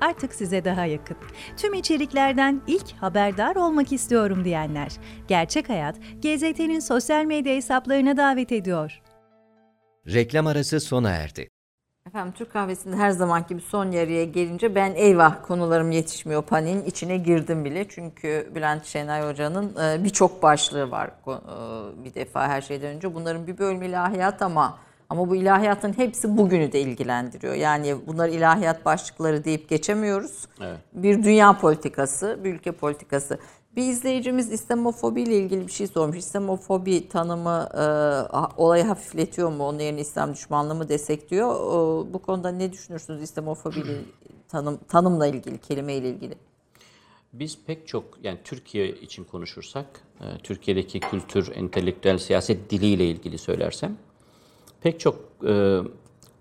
artık size daha yakın. Tüm içeriklerden ilk haberdar olmak istiyorum diyenler. Gerçek Hayat, GZT'nin sosyal medya hesaplarına davet ediyor. Reklam arası sona erdi. Efendim Türk kahvesinde her zamanki gibi son yarıya gelince ben eyvah konularım yetişmiyor paniğin içine girdim bile. Çünkü Bülent Şenay Hoca'nın e, birçok başlığı var e, bir defa her şeyden önce. Bunların bir bölümü ilahiyat ama ama bu ilahiyatın hepsi bugünü de ilgilendiriyor. Yani bunlar ilahiyat başlıkları deyip geçemiyoruz. Evet. Bir dünya politikası, bir ülke politikası. Bir izleyicimiz İslamofobi ile ilgili bir şey sormuş. İslamofobi tanımı e, olayı hafifletiyor mu? Onun yerine İslam düşmanlığı mı destekliyor? O, bu konuda ne düşünürsünüz İslamofobi [clears throat] tanım, tanımla ilgili, kelime ile ilgili? Biz pek çok yani Türkiye için konuşursak, e, Türkiye'deki kültür, entelektüel siyaset diliyle ilgili söylersem pek çok e,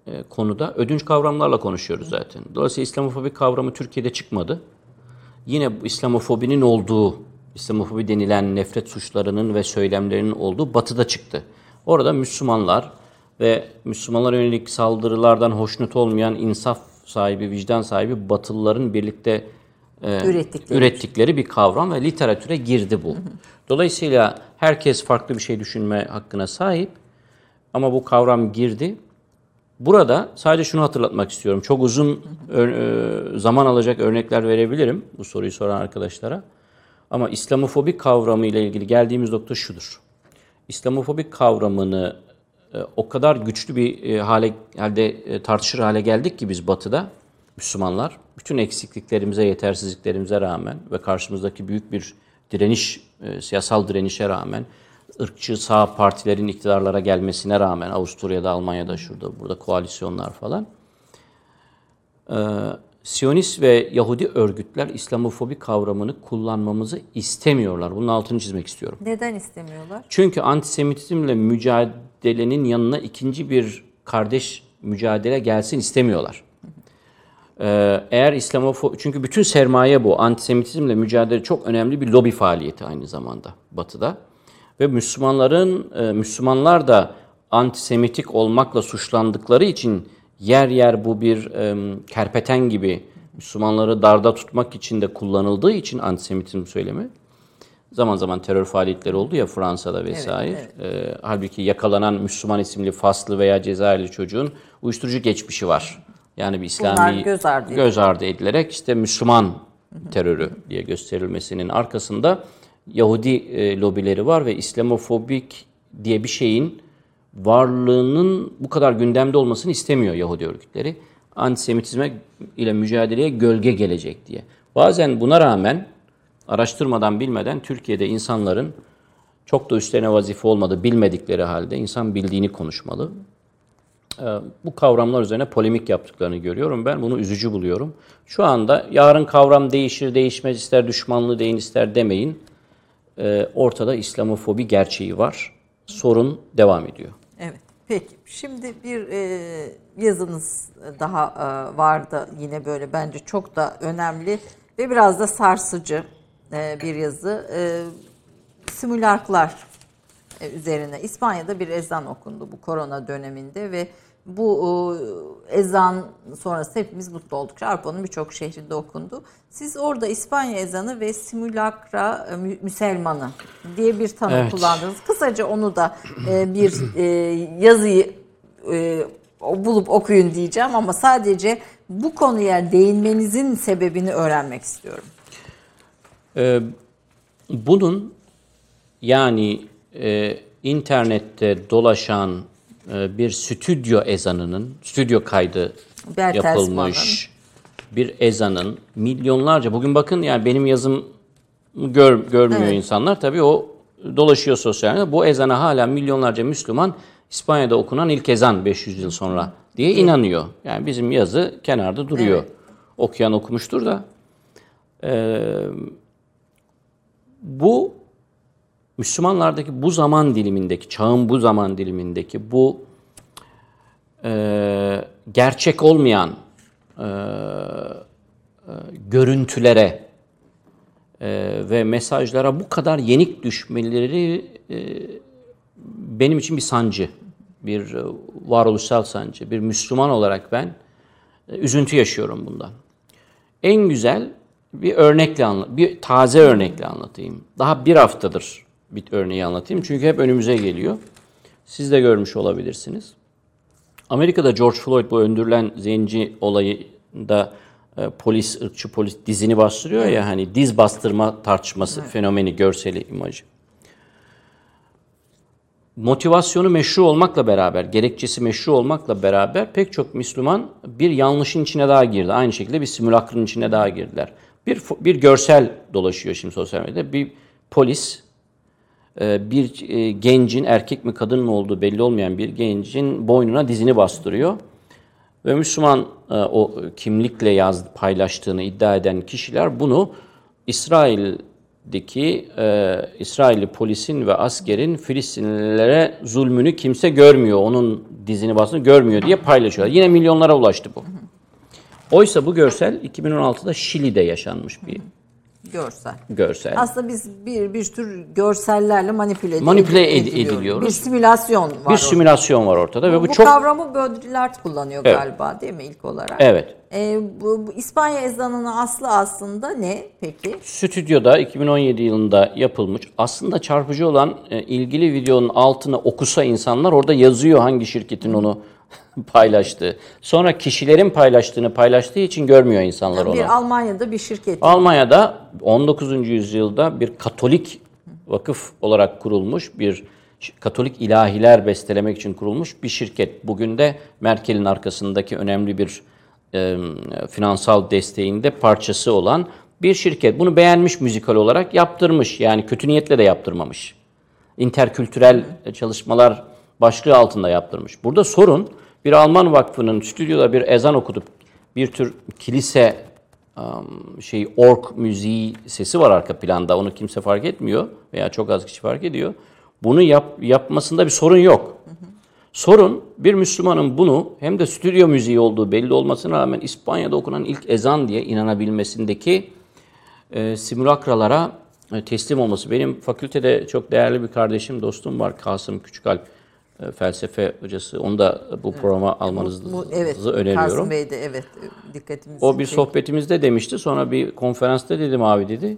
e, konuda ödünç kavramlarla konuşuyoruz zaten. Dolayısıyla İslamofobi kavramı Türkiye'de çıkmadı. Yine İslamofobinin olduğu, İslamofobi denilen nefret suçlarının ve söylemlerinin olduğu batıda çıktı. Orada Müslümanlar ve Müslümanlara yönelik saldırılardan hoşnut olmayan insaf sahibi, vicdan sahibi Batılıların birlikte e, Ürettikleri. ürettikleri bir kavram ve literatüre girdi bu. Dolayısıyla herkes farklı bir şey düşünme hakkına sahip ama bu kavram girdi. Burada sadece şunu hatırlatmak istiyorum. Çok uzun e, zaman alacak örnekler verebilirim bu soruyu soran arkadaşlara. Ama İslamofobi kavramı ile ilgili geldiğimiz nokta şudur. İslamofobik kavramını e, o kadar güçlü bir e, hale halde tartışır hale geldik ki biz Batı'da Müslümanlar bütün eksikliklerimize, yetersizliklerimize rağmen ve karşımızdaki büyük bir direniş, siyasal direnişe rağmen, ırkçı sağ partilerin iktidarlara gelmesine rağmen Avusturya'da, Almanya'da, şurada, burada koalisyonlar falan. e, Siyonist ve Yahudi örgütler İslamofobi kavramını kullanmamızı istemiyorlar. Bunun altını çizmek istiyorum. Neden istemiyorlar? Çünkü antisemitizmle mücadelenin yanına ikinci bir kardeş mücadele gelsin istemiyorlar. Ee, eğer İslamofo çünkü bütün sermaye bu. Antisemitizmle mücadele çok önemli bir lobi faaliyeti aynı zamanda Batı'da. Ve Müslümanların e, Müslümanlar da antisemitik olmakla suçlandıkları için yer yer bu bir e, kerpeten gibi Müslümanları darda tutmak için de kullanıldığı için antisemitizm söylemi zaman zaman terör faaliyetleri oldu ya Fransa'da vesaire. Ee, halbuki yakalanan Müslüman isimli Faslı veya Cezayirli çocuğun uyuşturucu geçmişi var. Yani bir İslami göz ardı göz ardı edilerek işte Müslüman terörü diye gösterilmesinin arkasında Yahudi e, lobileri var ve İslamofobik diye bir şeyin varlığının bu kadar gündemde olmasını istemiyor Yahudi örgütleri. Antisemitizme ile mücadeleye gölge gelecek diye. Bazen buna rağmen araştırmadan bilmeden Türkiye'de insanların çok da üstlerine vazife olmadı bilmedikleri halde insan bildiğini konuşmalı. Ee, Bu kavramlar üzerine polemik yaptıklarını görüyorum. Ben bunu üzücü buluyorum. Şu anda yarın kavram değişir değişmez ister düşmanlığı deyin ister demeyin. Ee, Ortada İslamofobi gerçeği var. Sorun devam ediyor. Evet. Peki. Şimdi bir e, yazınız daha e, vardı yine böyle bence çok da önemli ve biraz da sarsıcı e, bir yazı. E, simülaklar e, üzerine İspanya'da bir ezan okundu bu korona döneminde ve bu e, ezan sonrası hepimiz mutlu olduk. Avrupa'nın birçok şehrinde okundu. Siz orada İspanya ezanı ve simülakra e, mü- Müselmanı diye bir tanım Evet. kullandınız. Kısaca onu da e, bir yazıyı bulup okuyun diyeceğim ama sadece bu konuya değinmenizin sebebini öğrenmek istiyorum. Bunun yani internette dolaşan bir stüdyo ezanının, stüdyo kaydı Bertelsmann'ın. yapılmış bir ezanın milyonlarca, bugün bakın yani benim yazım gör, görmüyor Evet. insanlar. Tabii o dolaşıyor sosyal medyada. Bu ezana hala milyonlarca Müslüman İspanya'da okunan ilk ezan 500 yıl sonra diye inanıyor. Yani bizim yazı kenarda duruyor. Evet. Okuyan okumuştur da. Ee, bu Müslümanlardaki bu zaman dilimindeki, çağın bu zaman dilimindeki bu e, gerçek olmayan e, e, görüntülere e, ve mesajlara bu kadar yenik düşmeleri e, benim için bir sancı, bir e, varoluşsal sancı. Bir Müslüman olarak ben e, üzüntü yaşıyorum bundan. En güzel bir örnekle bir taze örnekle anlatayım. Daha bir haftadır bir örneği anlatayım çünkü hep önümüze geliyor. Siz de görmüş olabilirsiniz. Amerika'da George Floyd bu öldürülen zenci olayında e, polis, ırkçı polis dizini bastırıyor ya hani diz bastırma tartışması fenomeni, görseli, imajı. Motivasyonu meşru olmakla beraber, gerekçesi meşru olmakla beraber pek çok Müslüman bir yanlışın içine daha girdi. Aynı şekilde bir simülakrın içine daha girdiler. Bir, bir görsel dolaşıyor şimdi sosyal medyada. Bir polis bir e, gencin erkek mi kadın mı olduğu belli olmayan bir gencin boynuna dizini bastırıyor. Ve Müslüman e, o kimlikle yaz paylaştığını iddia eden kişiler bunu İsrail'deki e, İsrailli polisin ve askerin Filistinlilere zulmünü kimse görmüyor, onun dizini bastığını görmüyor diye paylaşıyorlar. Yine milyonlara ulaştı bu. Oysa bu görsel 2016'da Şili'de yaşanmış bir Görsel. görsel. Aslında biz bir bir tür görsellerle manipüle, Manipüle ed- ediliyoruz. ediliyoruz. Bir simülasyon var. bir simülasyon var ortada ve bu, Bu çok kavramı Baudrillard kullanıyor Evet. galiba değil mi ilk olarak? evet. Ee, bu, bu İspanya ezanının aslı aslında ne peki? Stüdyoda 2017 yılında yapılmış. Aslında çarpıcı olan e, ilgili videonun altına okusa insanlar orada yazıyor hangi şirketin onu [laughs] paylaştığı. Sonra kişilerin paylaştığını paylaştığı için görmüyor insanlar onu. Bir Almanya'da bir şirket. Almanya'da 19. yüzyılda bir Katolik vakıf olarak kurulmuş bir Katolik ilahiler bestelemek için kurulmuş bir şirket. Bugün de Merkel'in arkasındaki önemli bir e, finansal desteğinde parçası olan bir şirket. Bunu beğenmiş müzikal olarak yaptırmış. Yani kötü niyetle de yaptırmamış. İnterkültürel çalışmalar başlığı altında yaptırmış. Burada sorun bir Alman vakfının stüdyoda bir ezan okutup bir tür kilise şey ork müziği sesi var arka planda. Onu kimse fark etmiyor veya çok az kişi fark ediyor. Bunu yap, yapmasında bir sorun yok. Sorun bir Müslümanın bunu hem de stüdyo müziği olduğu belli olmasına rağmen İspanya'da okunan ilk ezan diye inanabilmesindeki e, simülakralara e, teslim olması. Benim fakültede çok değerli bir kardeşim, dostum var Kasım Küçükalp felsefe hocası. Onu da bu programa almanızı Bu, evet. öneriyorum. Kasım Bey de evet dikkatimizi O bir çekti. sohbetimizde demişti. Sonra bir konferansta dedim abi dedi.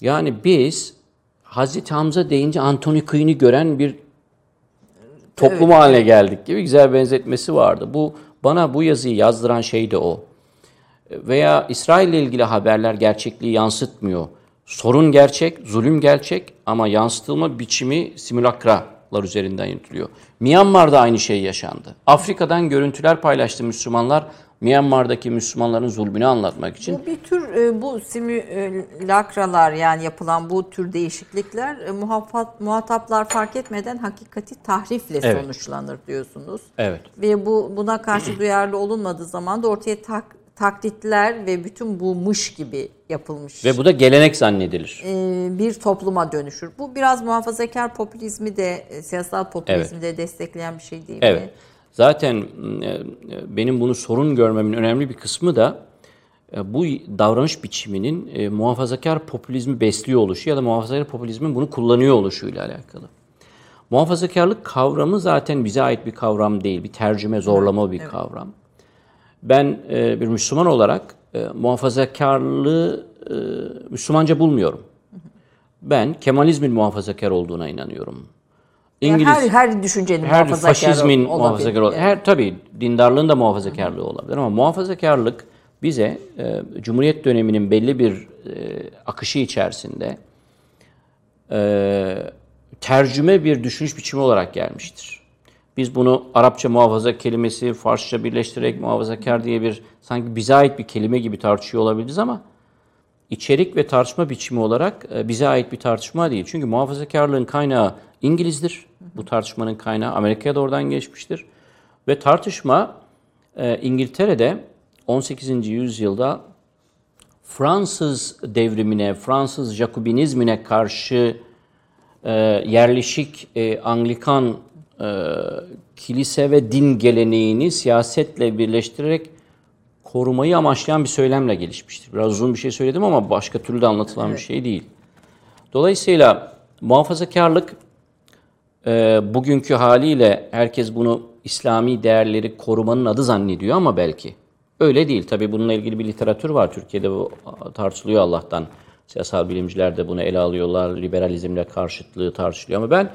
Yani biz Hazreti Hamza deyince Anthony Quinn'i gören bir toplum haline geldik gibi güzel benzetmesi vardı. Bu bana bu yazıyı yazdıran şey de o. Veya İsrail ile ilgili haberler gerçekliği yansıtmıyor. Sorun gerçek, zulüm gerçek ama yansıtılma biçimi simülakralar üzerinden yürütülüyor. Myanmar'da aynı şey yaşandı. Afrika'dan görüntüler paylaştı Müslümanlar. Myanmar'daki Müslümanların zulmünü anlatmak için. Bu bir tür e, bu simülakralar yani yapılan bu tür değişiklikler e, muhafat, muhataplar fark etmeden hakikati tahrifle Evet. sonuçlanır diyorsunuz. Evet. Ve bu buna karşı duyarlı olunmadığı zaman da ortaya tak, taklitler ve bütün bu mış gibi yapılmış Ve bu da gelenek zannedilir. e, bir topluma dönüşür. Bu biraz muhafazakar popülizmi de e, siyasal popülizmi de destekleyen bir şey değil Evet. mi? Zaten e, benim bunu sorun görmemin önemli bir kısmı da e, bu davranış biçiminin e, muhafazakar popülizmi besliyor oluşu ya da muhafazakar popülizmin bunu kullanıyor oluşuyla alakalı. Muhafazakarlık kavramı zaten bize ait bir kavram değil, bir tercüme, zorlama bir kavram. Ben e, bir Müslüman olarak e, muhafazakarlığı e, Müslümanca bulmuyorum. Ben Kemalizmin muhafazakar olduğuna inanıyorum. Yani İngiliz her, her düşüncenin her muhafazakar faşizmin olabilir. muhafazakar ol- her tabii dindarlığın da muhafazakarlığı olabilir ama muhafazakarlık bize e, Cumhuriyet döneminin belli bir e, akışı içerisinde e, tercüme bir düşünüş biçimi olarak gelmiştir. Biz bunu Arapça muhafaza kelimesi Farsça birleştirerek muhafazakar diye bir sanki bize ait bir kelime gibi tartışıyor olabiliriz ama içerik ve tartışma biçimi olarak e, bize ait bir tartışma değil. Çünkü muhafazakarlığın kaynağı İngilizdir. Bu tartışmanın kaynağı Amerika'ya da geçmiştir. Ve tartışma e, İngiltere'de 18. yüzyılda Fransız devrimine, Fransız Jakobinizmine karşı e, yerleşik Anglikan e, kilise ve din geleneğini siyasetle birleştirerek korumayı amaçlayan bir söylemle gelişmiştir. Biraz uzun bir şey söyledim ama başka türlü de anlatılan bir şey değil. Dolayısıyla muhafazakarlık e, bugünkü haliyle herkes bunu İslami değerleri korumanın adı zannediyor ama belki öyle değil. Tabii bununla ilgili bir literatür var. Türkiye'de bu tartışılıyor Allah'tan. Siyasal bilimciler de bunu ele alıyorlar. Liberalizmle karşıtlığı tartışılıyor ama ben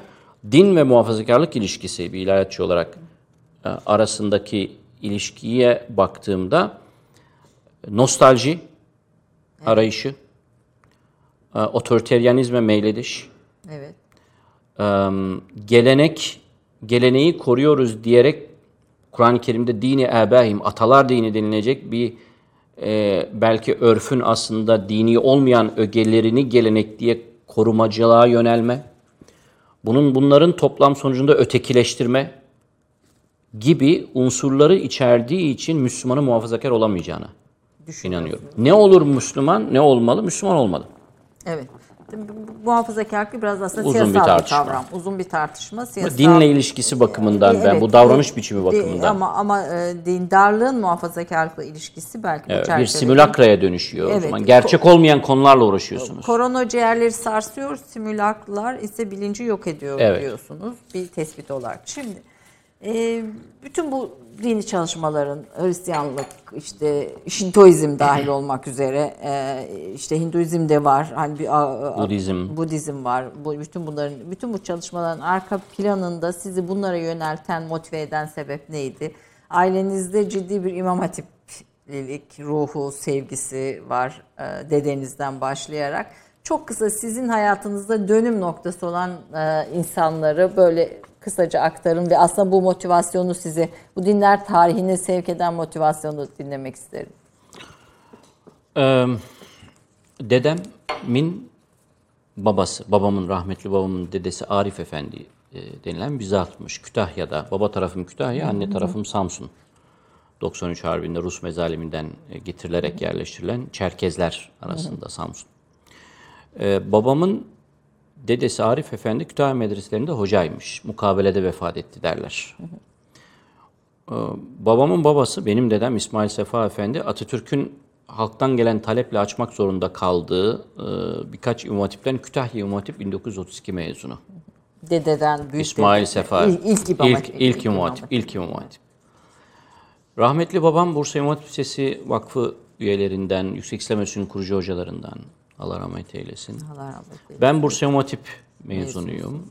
din ve muhafazakarlık ilişkisi bir ilahiyatçı olarak e, arasındaki ilişkiye baktığımda nostalji arayışı, e, otoriteryanizme meylediş, Evet. e, gelenek, geleneği koruyoruz diyerek Kur'an-ı Kerim'de dini ebahim, atalar dini denilecek bir e, belki örfün aslında dini olmayan ögelerini gelenek diye korumacılığa yönelme, bunun bunların toplam sonucunda ötekileştirme gibi unsurları içerdiği için Müslümanın muhafazakar olamayacağına inanıyorum. Ne olur Müslüman, ne olmalı? Müslüman olmalı. Evet. Muhafazakarlık biraz aslında Uzun bir siyasal bir, tartışma. kavram. Uzun bir tartışma. Siyasal, Dinle ilişkisi bakımından ben, Evet, bu davranış e, biçimi de- bakımından. Ama ama e, dindarlığın muhafazakarlıkla ilişkisi belki Evet, bir simülakraya dönüşüyor o Evet. zaman. Gerçek olmayan konularla uğraşıyorsunuz. Korona ciğerleri sarsıyor, simülaklar ise bilinci yok ediyor Evet. diyorsunuz bir tespit olarak. Şimdi e, bütün bu dini çalışmaların Hristiyanlık, işte Şintoizm dahil [laughs] olmak üzere, e, işte Hinduizm de var, hani bir a- a- Budizm. Budizm var. Bu bütün bunların bütün bu çalışmaların arka planında sizi bunlara yönelten, motive eden sebep neydi? Ailenizde ciddi bir imam hatiplilik ruhu, sevgisi var e, dedenizden başlayarak. Çok kısa sizin hayatınızda dönüm noktası olan e, insanları böyle kısaca aktarın ve aslında bu motivasyonu sizi, bu dinler tarihine sevk eden motivasyonu dinlemek isterim. Dedemin babası, babamın rahmetli babamın dedesi Arif Efendi e, denilen bir zatmış. Kütahya'da. Baba tarafım Kütahya, anne tarafım Samsun. 93 Harbi'nde Rus mezaliminden getirilerek yerleştirilen Çerkezler arasında Samsun. Babamın dedesi Arif Efendi Kütahya medreselerinde hocaymış. Mukabelede vefat etti derler. Ee, babamın babası, benim dedem İsmail Sefa Efendi, Atatürk'ün halktan gelen taleple açmak zorunda kaldığı e, birkaç İmam Hatip'ten Kütahya İmam Hatip 1932 mezunu. Dededen, büyük İsmail dede- Sefa. İlk, ilk İmam ilk, ilk İmam Hatip. ilk İmam Hatip. Rahmetli babam Bursa İmam Hatip Lisesi Vakfı üyelerinden, Yüksek İslam Enstitüsü'nün kurucu hocalarından. Allah rahmet eylesin. Allah rahmet eylesin. Ben Bursa Hatip mezunuyum.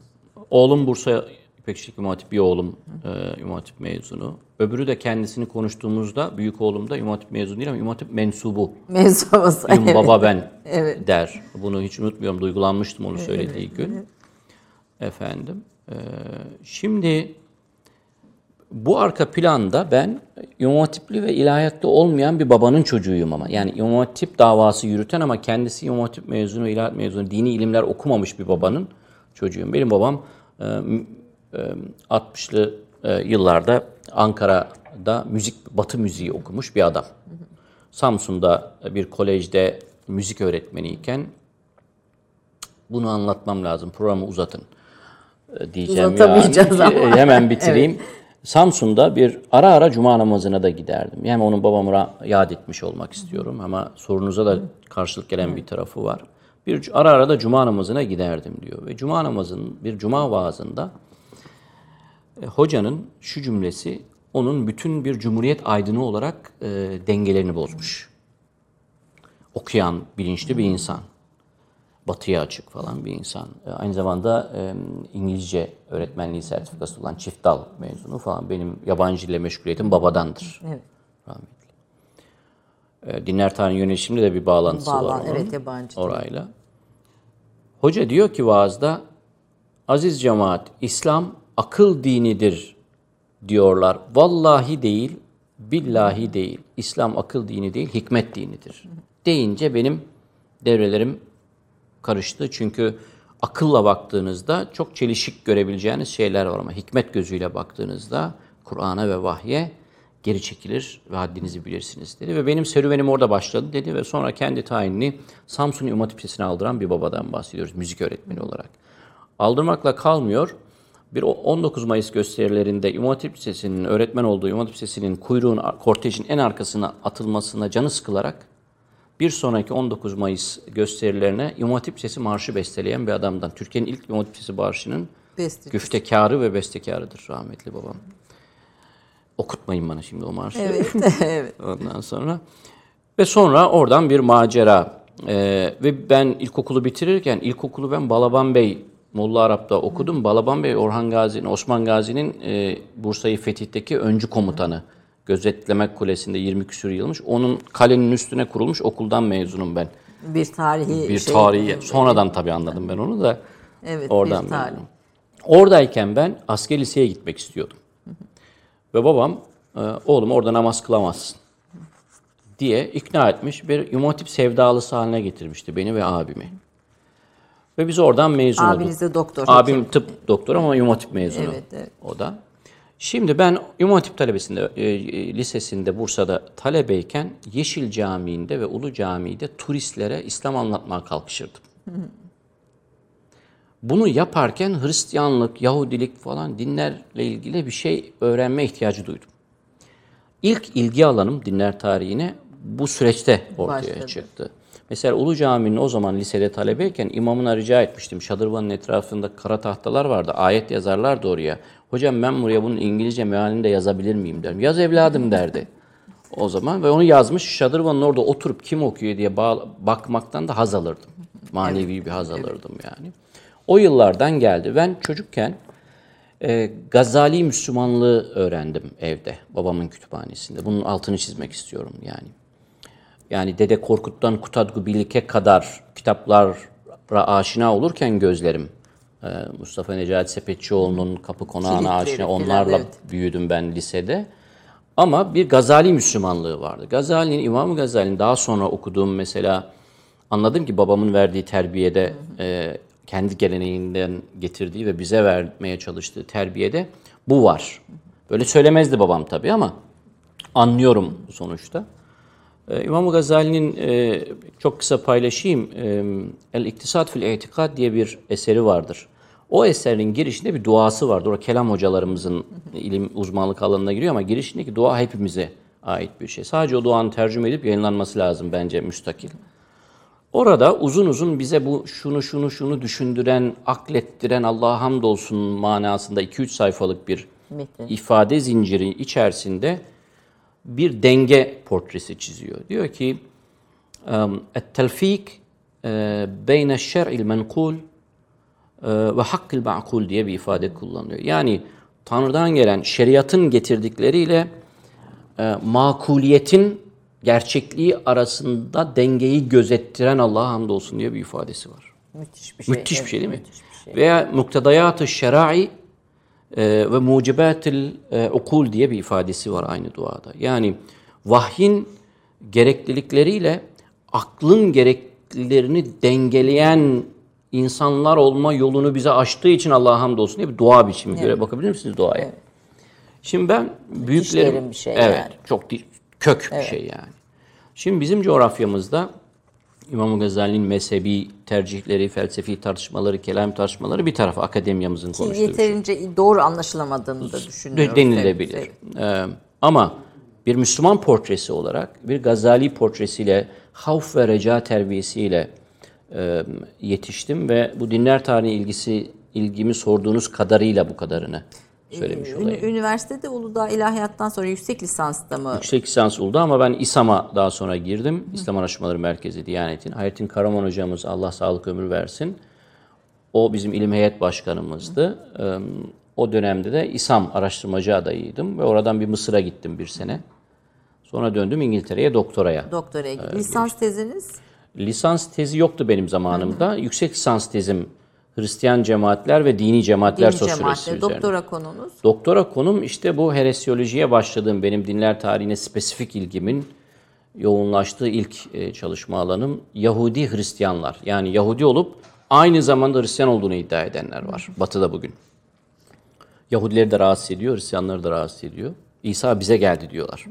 Oğlum Bursa İpekçilik İmam Hatip, bir oğlum e, İmam Hatip mezunu. Öbürü de kendisini konuştuğumuzda, büyük oğlum da İmam Hatip mezunu değil ama İmam Hatip mensubu. Mevzumuz. Benim evet. baba ben Evet. der. Bunu hiç unutmuyorum. Duygulanmıştım onu söylediği gün. Efendim. e, şimdi bu arka planda ben İmam Hatipli ve ilahiyatlı olmayan bir babanın çocuğuyum ama. Yani İmam Hatip davası yürüten ama kendisi İmam Hatip mezunu, ilahiyat mezunu, dini ilimler okumamış bir babanın çocuğuyum. Benim babam e, m- e, 60'lı e, yıllarda Ankara'da müzik, batı müziği okumuş bir adam. Samsun'da bir kolejde müzik öğretmeniyken bunu anlatmam lazım. Programı uzatın e, diyeceğim. Uzatamayacağız. E, Hemen [laughs] bitireyim. Samsun'da bir ara ara cuma namazına da giderdim. Yani onun babamı ra- yad etmiş olmak istiyorum ama sorunuza da karşılık gelen bir tarafı var. Bir ara ara da cuma namazına giderdim diyor. Ve cuma namazının bir cuma vaazında e, hocanın şu cümlesi onun bütün bir cumhuriyet aydını olarak e, dengelerini bozmuş. Okuyan, bilinçli bir insan. Batıya açık falan bir insan. E, aynı zamanda e, İngilizce öğretmenliği sertifikası olan çift dal mezunu falan. Benim yabancı dille meşguliyetim babadandır. Evet. Rahmetli. E, dinler tarihi yönetiminde de bir bağlantısı Bağlan- var onun. evet, yabancı. Orayla. Hoca diyor ki vaazda aziz cemaat İslam akıl dinidir diyorlar. Vallahi değil, billahi değil. İslam akıl dini değil, hikmet dinidir. Deyince benim devrelerim karıştı. Çünkü akılla baktığınızda çok çelişik görebileceğiniz şeyler var ama hikmet gözüyle baktığınızda Kur'an'a ve vahye geri çekilir ve haddinizi bilirsiniz dedi. Ve benim serüvenim orada başladı dedi ve sonra kendi tayinini Samsun İmam Hatip Lisesi'ne aldıran bir babadan bahsediyoruz müzik öğretmeni olarak. Aldırmakla kalmıyor. Bir o- 19 Mayıs gösterilerinde İmam Hatip Lisesi'nin öğretmen olduğu İmam Hatip Lisesi'nin kuyruğun, kortejin en arkasına atılmasına canı sıkılarak bir sonraki 19 Mayıs gösterilerine İmam Hatip Lisesi marşı besteleyen bir adamdan. Türkiye'nin ilk İmam Hatip Lisesi marşının Bestecisi. güftekarı ve bestekarıdır rahmetli babam. Okutmayın bana şimdi o marşı. Evet, [laughs] evet. Ondan sonra ve sonra oradan bir macera Ee, ve ben ilkokulu bitirirken ilkokulu ben Balaban Bey Molla Arap'ta okudum. Balaban Bey Orhan Gazi'nin, Osman Gazi'nin e, Bursa'yı fethihteki öncü komutanı. Gözetleme Kulesi'nde 20 küsur yılmış. Onun kalenin üstüne kurulmuş okuldan mezunum ben. Bir tarihi Bir şey. tarihi. Sonradan tabii anladım ben onu da. Evet, Oradan bir tarih. mezunum. Oradayken ben asker liseye gitmek istiyordum. Ve babam e, oğlum orada namaz kılamazsın diye ikna etmiş. Bir İmam Hatip sevdalısı haline getirmişti beni ve abimi. Ve biz oradan mezun olduk. Abiniz de doktor, Abim hakim. tıp doktoru ama İmam Hatip mezunu. Evet, evet. O da. Şimdi ben İmam Hatip talebesinde, e, e, lisesinde Bursa'da talebeyken Yeşil Camii'nde ve Ulu Camii'de turistlere İslam anlatmaya kalkışırdım. Bunu yaparken Hristiyanlık, Yahudilik falan dinlerle ilgili bir şey öğrenme ihtiyacı duydum. İlk ilgi alanım dinler tarihine bu süreçte ortaya Başladı. çıktı. Mesela Ulu Cami'nin o zaman lisede talebeyken imamına rica etmiştim. Şadırvanın etrafında kara tahtalar vardı. Ayet yazarlardı oraya. Hocam ben buraya bunun İngilizce mealini de yazabilir miyim derim. Yaz evladım derdi. O zaman ve onu yazmış Şadırvan'ın orada oturup kim okuyor diye bakmaktan da haz alırdım. Manevi bir haz alırdım yani. O yıllardan geldi. Ben çocukken e, Gazali Müslümanlığı öğrendim evde, babamın kütüphanesinde. Bunun altını çizmek istiyorum yani. Yani Dede Korkut'tan Kutadgu Bilik'e kadar kitaplara aşina olurken gözlerim, e, Mustafa Necati Sepetçioğlu'nun Kapı Konağı'na aşina, onlarla evet. büyüdüm ben lisede. Ama bir Gazali Müslümanlığı vardı. Gazali'nin, İmam Gazali'nin daha sonra okuduğum mesela anladım ki babamın verdiği terbiyede e, kendi geleneğinden getirdiği ve bize vermeye çalıştığı terbiyede bu var. Böyle söylemezdi babam tabii ama anlıyorum sonuçta. Ee, İmam Gazali'nin e, çok kısa paylaşayım. E, El İktisat fil İtikad diye bir eseri vardır. O eserin girişinde bir duası vardır. O kelam hocalarımızın ilim uzmanlık alanına giriyor ama girişindeki dua hepimize ait bir şey. Sadece o duanın tercüme edip yayınlanması lazım bence müstakil. Orada uzun uzun bize bu şunu şunu şunu düşündüren, aklettiren Allah'a hamdolsun manasında 2-3 sayfalık bir Metin. ifade zinciri içerisinde bir denge portresi çiziyor. Diyor ki التلفيك بين الشرع المنقول ve hakkıl ma'kul diye bir ifade kullanıyor. Yani Tanrı'dan gelen şeriatın getirdikleriyle e, makuliyetin gerçekliği arasında dengeyi gözettiren Allah'a hamdolsun diye bir ifadesi var. Müthiş bir şey. Müthiş bir Evet, şey değil mi? müthiş bir şey. Veya muktedayat-ı şerai e, ve mucibatil e, ukul diye bir ifadesi var aynı duada. Yani vahyin gereklilikleriyle aklın gereklilerini dengeleyen insanlar olma yolunu bize açtığı için Allah'a hamdolsun diye bir dua biçimi. Göre bakabilir misiniz duaya? Şimdi ben büyüklerim... bir şey evet, yani. çok kök bir şey yani. Şimdi bizim coğrafyamızda İmam Gazali'nin mezhebi tercihleri, felsefi tartışmaları, kelam tartışmaları bir tarafa akademiyamızın konuştuğu bir şey. Yeterince doğru anlaşılamadığını da düşünüyorum. denilebilir. Evet, Ee, ama bir Müslüman portresi olarak bir Gazali portresiyle havf ve reca terbiyesiyle e, yetiştim ve bu dinler tarihi ilgisi ilgimi sorduğunuz kadarıyla bu kadarını söylemiş olayım. Üniversitede Uludağ İlahiyat'tan sonra yüksek lisansta mı? Yüksek lisans oldu ama ben İSAM'a daha sonra girdim. İslam Araştırmaları Merkezi Diyanet'in. Hayrettin Karaman hocamız Allah sağlık ömür versin. O bizim ilim heyet başkanımızdı. Ee, O dönemde de İSAM araştırmacı adayıydım ve oradan bir Mısır'a gittim bir sene. Sonra döndüm İngiltere'ye doktoraya. Doktoraya gitti. Lisans teziniz? Lisans tezi yoktu benim zamanımda. Yüksek lisans tezim Hristiyan cemaatler ve dini cemaatler Dini sosyolojisi cemaatle. üzerine. Doktora konunuz? Doktora konum işte bu heresiyolojiye başladığım benim dinler tarihine spesifik ilgimin yoğunlaştığı ilk e, çalışma alanım Yahudi Hristiyanlar. Yani Yahudi olup aynı zamanda Hristiyan olduğunu iddia edenler var Batı'da bugün. Yahudileri de rahatsız ediyor, Hristiyanları da rahatsız ediyor. İsa bize geldi diyorlar.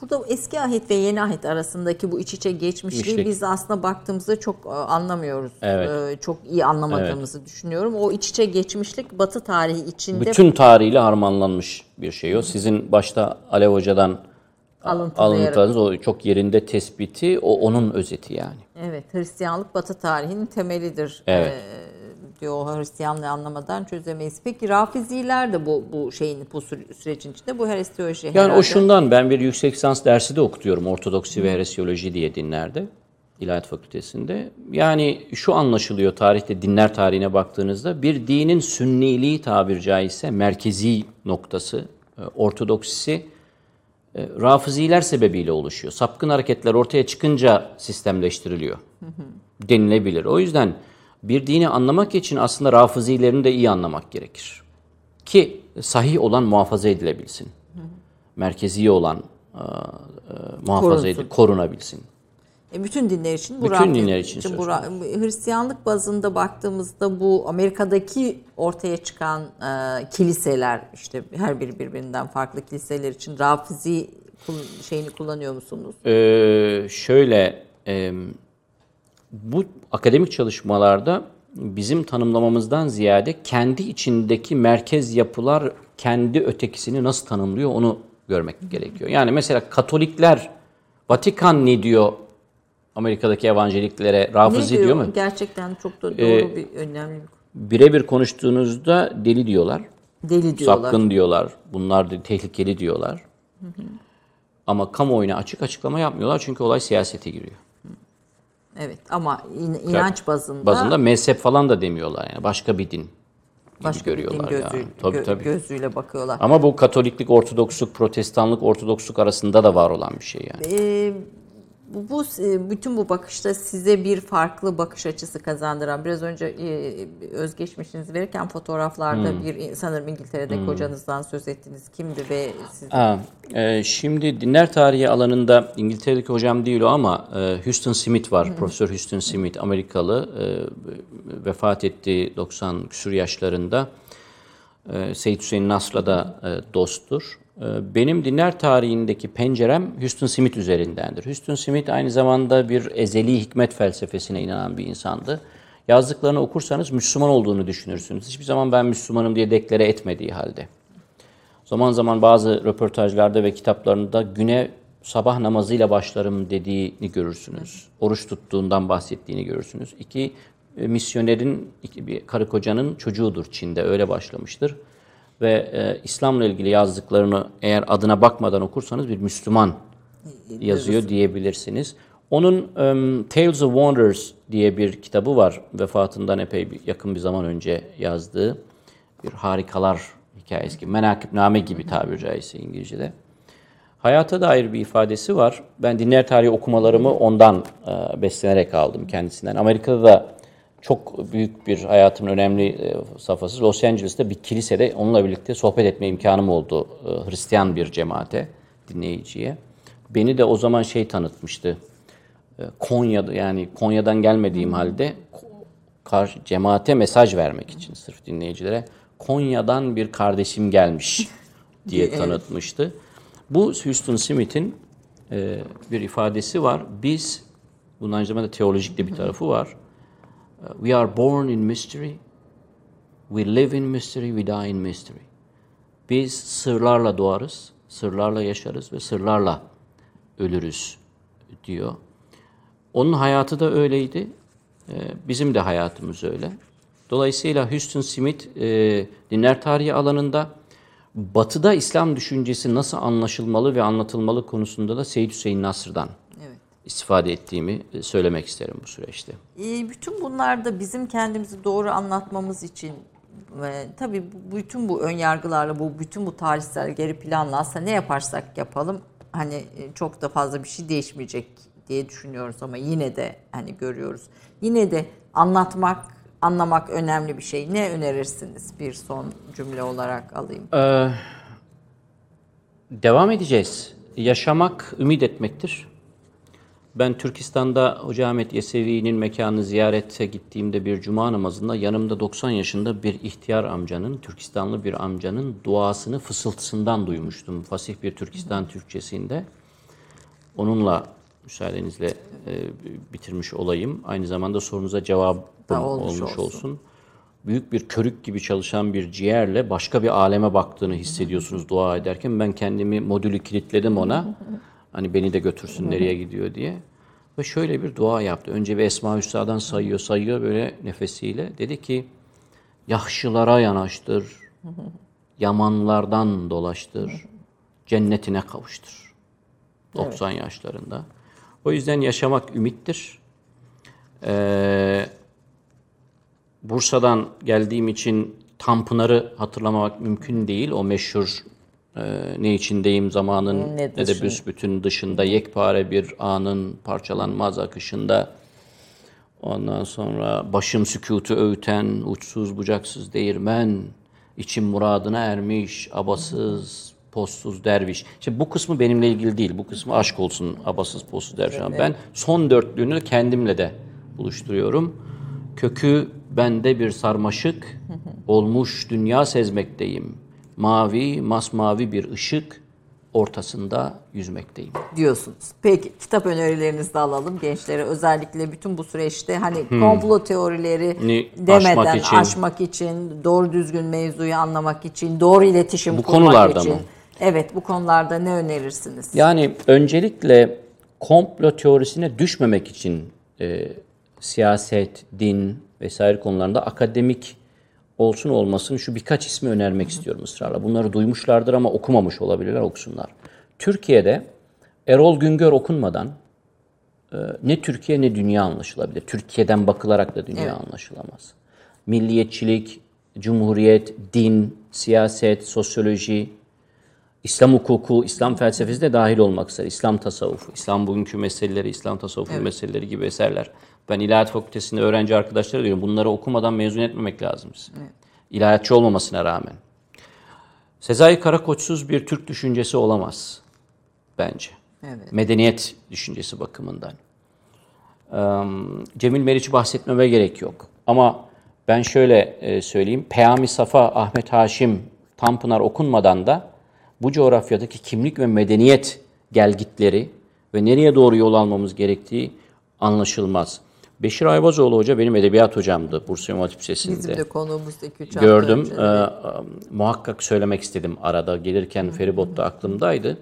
Burada eski ahit ve yeni ahit arasındaki bu iç içe geçmişliği Geçlik. biz aslında baktığımızda çok e, anlamıyoruz. Evet. E, Çok iyi anlamadığımızı düşünüyorum. O iç içe geçmişlik Batı tarihi içinde Bütün tarihiyle harmanlanmış bir şey o. Sizin başta Alev Hoca'dan alıntılayarak. alıntınız o çok yerinde tespiti, o onun özeti yani. Evet, Hristiyanlık Batı tarihinin temelidir. Evet. Ee, diyor o Hristiyanlığı anlamadan çözemeyiz. Peki Rafiziler de bu bu şeyin bu süre- sürecin içinde bu herestiyoloji Yani herhalde. o şundan ben bir yüksek lisans dersi de okutuyorum Ortodoksi ve Heresiyoloji diye dinlerde. İlahiyat Fakültesinde. Yani şu anlaşılıyor tarihte dinler tarihine baktığınızda bir dinin sünniliği tabir caizse merkezi noktası e, Ortodoksisi e, Rafiziler sebebiyle oluşuyor. Sapkın hareketler ortaya çıkınca sistemleştiriliyor denilebilir. O yüzden bir dini anlamak için aslında Rafizilerini de iyi anlamak gerekir. Ki sahih olan muhafaza edilebilsin. Merkezi olan e, e, muhafaza edil, korunabilsin. E, bütün dinler için bu Bütün dinler için söz bu Hristiyanlık bazında baktığımızda bu Amerika'daki ortaya çıkan e, kiliseler işte her biri birbirinden farklı kiliseler için Rafizi şeyini kullanıyor musunuz? Ee, şöyle e, bu akademik çalışmalarda bizim tanımlamamızdan ziyade kendi içindeki merkez yapılar kendi ötekisini nasıl tanımlıyor onu görmek gerekiyor. Yani mesela Katolikler Vatikan ne diyor Amerika'daki evanjeliklere? Rafizi diyor diyor? mu? Gerçekten çok da doğru Ee, bir önemli bir. Birebir konuştuğunuzda deli diyorlar. Deli diyorlar. Sapkın diyorlar. Bunlar da tehlikeli diyorlar. Ama kamuoyuna açık açıklama yapmıyorlar çünkü olay siyasete giriyor. Evet ama in- inanç bazında, Bazında mezhep falan da demiyorlar yani başka bir din başka bir din görüyorlar gözü, yani. Tabii gö- tabii. gözüyle bakıyorlar. Ama bu Katoliklik, Ortodoksluk, Protestanlık, Ortodoksluk arasında da var olan bir şey yani. Ee, bu, bu e, bütün bu bakışta size bir farklı bakış açısı kazandıran biraz önce e, özgeçmişinizi verirken fotoğraflarda Hmm. bir sanırım İngiltere'deki hocanızdan söz ettiniz kimdi ve siz e, şimdi dinler tarihi alanında İngiltere'deki hocam değil o ama e, Houston Smith var. Profesör Houston Smith Amerikalı e, vefat etti 90 küsur yaşlarında. E, Seyyid Hüseyin Nasr'la da e, dosttur. E, benim dinler tarihindeki pencerem Houston Smith üzerindendir. Houston Smith aynı zamanda bir ezeli hikmet felsefesine inanan bir insandı. Yazdıklarını okursanız Müslüman olduğunu düşünürsünüz. Hiçbir zaman ben Müslümanım diye deklare etmediği halde. Zaman zaman bazı röportajlarda ve kitaplarında güne sabah namazıyla başlarım dediğini görürsünüz. Oruç tuttuğundan bahsettiğini görürsünüz. İki, e, misyonerin, iki, bir karı kocanın çocuğudur Çin'de öyle başlamıştır. Ve e, İslam'la ilgili yazdıklarını eğer adına bakmadan okursanız bir Müslüman yazıyor diyebilirsiniz. Onun em, Tales of Wonders diye bir kitabı var. Vefatından epey bir, yakın bir zaman önce yazdığı bir harikalar hikayesi gibi. Menakibname gibi tabiri caizse İngilizce'de. Hayata dair bir ifadesi var. Ben dinler tarihi okumalarımı ondan e, beslenerek aldım kendisinden. Amerika'da da çok büyük bir hayatımın önemli e, safhası Los Angeles'ta bir kilisede onunla birlikte sohbet etme imkanım oldu. E, Hristiyan bir cemaate, dinleyiciye. Beni de o zaman şey tanıtmıştı. E, Konya'da yani Konya'dan gelmediğim halde karşı cemaate mesaj vermek için sırf dinleyicilere Konya'dan bir kardeşim gelmiş [laughs] diye tanıtmıştı. Bu Houston Smith'in e, bir ifadesi var. Biz, bunun aynı zamanda teolojik de bir tarafı var. E, We are born in mystery, we live in mystery, we die in mystery. Biz sırlarla doğarız, sırlarla yaşarız ve sırlarla ölürüz diyor. Onun hayatı da öyleydi. Ee, Bizim de hayatımız öyle. Dolayısıyla Houston Smith e, dinler tarihi alanında Batı'da İslam düşüncesi nasıl anlaşılmalı ve anlatılmalı konusunda da Seyyid Hüseyin Nasr'dan Evet. İstifade ettiğimi e, söylemek isterim bu süreçte. E, bütün bunlar da bizim kendimizi doğru anlatmamız için ve tabii bütün bu ön yargılarla, bu bütün bu tarihsel geri planla aslında ne yaparsak yapalım hani e, çok da fazla bir şey değişmeyecek diye düşünüyoruz ama yine de hani görüyoruz. Yine de anlatmak, anlamak önemli bir şey. Ne önerirsiniz bir son cümle olarak alayım? Devam edeceğiz. Yaşamak ümit etmektir. Ben Türkistan'da Hoca Ahmet Yesevi'nin mekanını ziyarete gittiğimde bir cuma namazında yanımda 90 yaşında bir ihtiyar amcanın, Türkistanlı bir amcanın duasını fısıltısından duymuştum. Fasih bir Türkistan Türkçesinde. Onunla müsaadenizle e, bitirmiş olayım. Aynı zamanda sorunuza Da olmuş, olmuş olsun. olsun. Büyük bir körük gibi çalışan bir ciğerle başka bir aleme baktığını hissediyorsunuz dua ederken. Ben kendimi modülü kilitledim ona. Hani beni de götürsün nereye gidiyor diye. Ve şöyle bir dua yaptı. Önce bir Esma Hüsna'dan sayıyor sayıyor böyle nefesiyle. Dedi ki Yahşılara yanaştır, yamanlardan dolaştır, cennetine kavuştur. 90 yaşlarında. O yüzden yaşamak ümittir. Ee, Bursa'dan geldiğim için Tanpınar'ı hatırlamamak mümkün değil. O meşhur e, ne içindeyim zamanın Ne ne, de büsbütün dışında yekpare bir anın parçalanmaz akışında. Ondan sonra başım sükutu öğüten uçsuz bucaksız değirmen, içim muradına ermiş, abasız, postsuz derviş. Şimdi bu kısmı benimle ilgili değil. Bu kısmı aşk olsun abasız, postsuz derviş. Ama Ben son dörtlüğünü kendimle de buluşturuyorum. Kökü bende bir sarmaşık, olmuş dünya sezmekteyim. Mavi, masmavi bir ışık, ortasında yüzmekteyim. diyorsunuz. Peki kitap önerilerinizi de alalım gençlere. Özellikle bütün bu süreçte hani komplo teorileri Hmm. Ni- demeden aşmak için. aşmak için, doğru düzgün mevzuyu anlamak için, doğru iletişim Bu kurmak konularda için. mı? Evet bu konularda ne önerirsiniz? Yani öncelikle komplo teorisine düşmemek için e, siyaset, din vesaire konularında akademik olsun olmasın şu birkaç ismi önermek istiyorum ısrarla. Bunları duymuşlardır ama okumamış olabilirler, okusunlar. Türkiye'de Erol Güngör okunmadan e, ne Türkiye ne dünya anlaşılabilir. Türkiye'den bakılarak da dünya anlaşılamaz. Milliyetçilik, cumhuriyet, din, siyaset, sosyoloji, İslam hukuku, İslam felsefesi de dahil olmak üzere. İslam tasavvufu, İslam bugünkü meseleleri, İslam tasavvufu meseleleri gibi eserler. Ben İlahiyat Fakültesi'nde öğrenci arkadaşlara diyorum bunları okumadan mezun etmemek lazım bizi. İlahiyatçı olmamasına rağmen. Sezai Karakoçsuz bir Türk düşüncesi olamaz bence. Evet. Medeniyet düşüncesi bakımından. Cemil Meriç'i bahsetmeme gerek yok. Ama ben şöyle söyleyeyim. Peyami Safa, Ahmet Haşim, Tanpınar okunmadan da bu coğrafyadaki kimlik ve medeniyet gelgitleri ve nereye doğru yol almamız gerektiği anlaşılmaz. Beşir Ayvazoğlu Hoca benim edebiyat hocamdı Bursa Hatip Lisesi'nde Bizim de konuğumuzda 2-3 gördüm. Ee, e, muhakkak söylemek istedim arada gelirken feribotta aklımdaydı.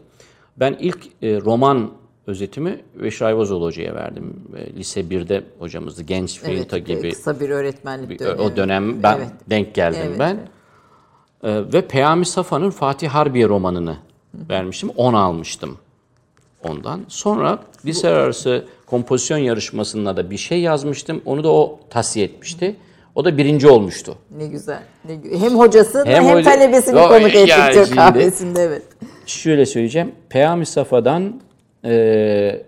Ben ilk e, roman özetimi Beşir Ayvazoğlu Hoca'ya verdim. E, lise 1'de hocamızdı. Genç Feyinta gibi kısa bir öğretmenlik bir- dönemi. o dönem ben Evet. denk geldim Evet, ben. Ee, ve Peyami Safa'nın Fatih Harbiye romanını vermiştim. 10 almıştım ondan. Sonra lise arası kompozisyon yarışmasında da bir şey yazmıştım. Onu da o tahsiye etmişti. O da birinci olmuştu. Ne güzel. Ne gü- hem hocasını hem, Hem hoca- talebesini O- konuk ettik Türk kahvesinde evet. Şöyle söyleyeceğim. Peyami Safa'dan e,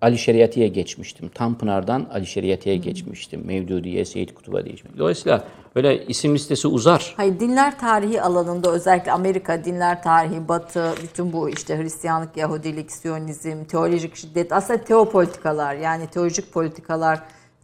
Ali Şeriati'ye geçmiştim. Tanpınar'dan Ali Şeriati'ye geçmiştim. Mevdudiye, Seyit Kutup'a değişmek. Dolayısıyla böyle isim listesi uzar. Hayır dinler tarihi alanında özellikle Amerika dinler tarihi, Batı, bütün bu işte Hristiyanlık, Yahudilik, Siyonizm, teolojik şiddet aslında teopolitikalar yani teolojik politikalar,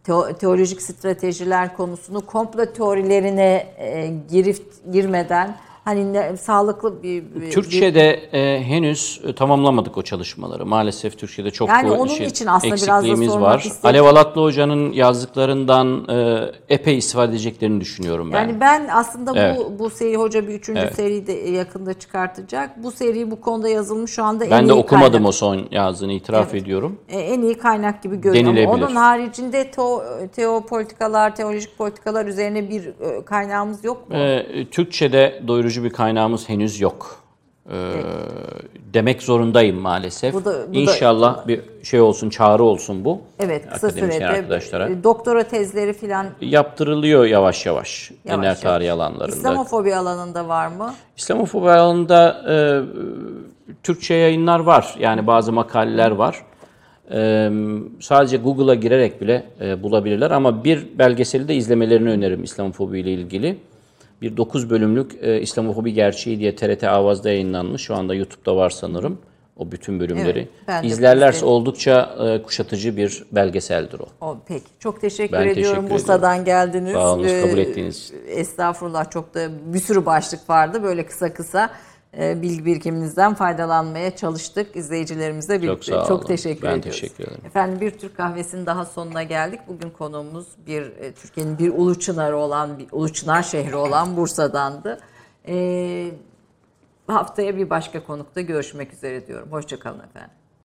teo- teolojik stratejiler konusunu komplo teorilerine e, girip girmeden hani ne, sağlıklı bir, bir Türkçe'de e, henüz e, tamamlamadık o çalışmaları. Maalesef Türkçe'de çok Yani onun işin için aslında biraz da eksikliğimiz sormak var. istedim. Alev Alatlı Hoca'nın yazdıklarından e, epey istifade edeceklerini düşünüyorum ben. Yani ben aslında Evet. bu bu seri hoca bir üçüncü Evet. seriyi de yakında çıkartacak. Bu seri bu konuda yazılmış şu anda en ben de iyi okumadım kaynak. o son yazdığını itiraf ediyorum. E, en iyi kaynak gibi Denilebilir. Onun haricinde teo, teopolitikalar, teolojik politikalar üzerine bir e, kaynağımız yok mu? Ee, Türkçe'de doyurucu bir kaynağımız henüz yok. Ee, demek zorundayım maalesef. Bu da- bu da- İnşallah bir şey olsun, çağrı olsun bu. evet, kısa sürede arkadaşlara. e, doktora tezleri filan Yaptırılıyor yavaş yavaş, yavaş dinler tarihi alanlarında. İslamofobi alanında var mı? İslamofobi alanında e, Türkçe yayınlar var. Yani bazı makaleler var. E, sadece Google'a girerek bile e, bulabilirler ama bir belgeseli de izlemelerini öneririm İslamofobi ile ilgili. Bir 9 bölümlük e, İslamofobi Gerçeği diye TRT Avaz'da yayınlanmış. Şu anda YouTube'da var sanırım o bütün bölümleri. Evet, İzlerlerse oldukça e, kuşatıcı bir belgeseldir o. O, peki. Çok teşekkür Ben ediyorum teşekkür Bursa'dan geldiniz. Sağ olun, Ee, kabul ettiğiniz için. Estağfurullah çok da bir sürü başlık vardı. Böyle kısa kısa bilgi birikiminizden faydalanmaya çalıştık izleyicilerimizle birlikte. olun. Çok teşekkür Ben ediyoruz. teşekkür ederim. Efendim bir Türk kahvesinin daha sonuna geldik. Bugün konuğumuz bir e, Türkiye'nin bir ulu çınarı olan, bir ulu çınar şehri olan Bursa'dandı. Ee, haftaya bir başka konukta görüşmek üzere diyorum. Hoşçakalın efendim.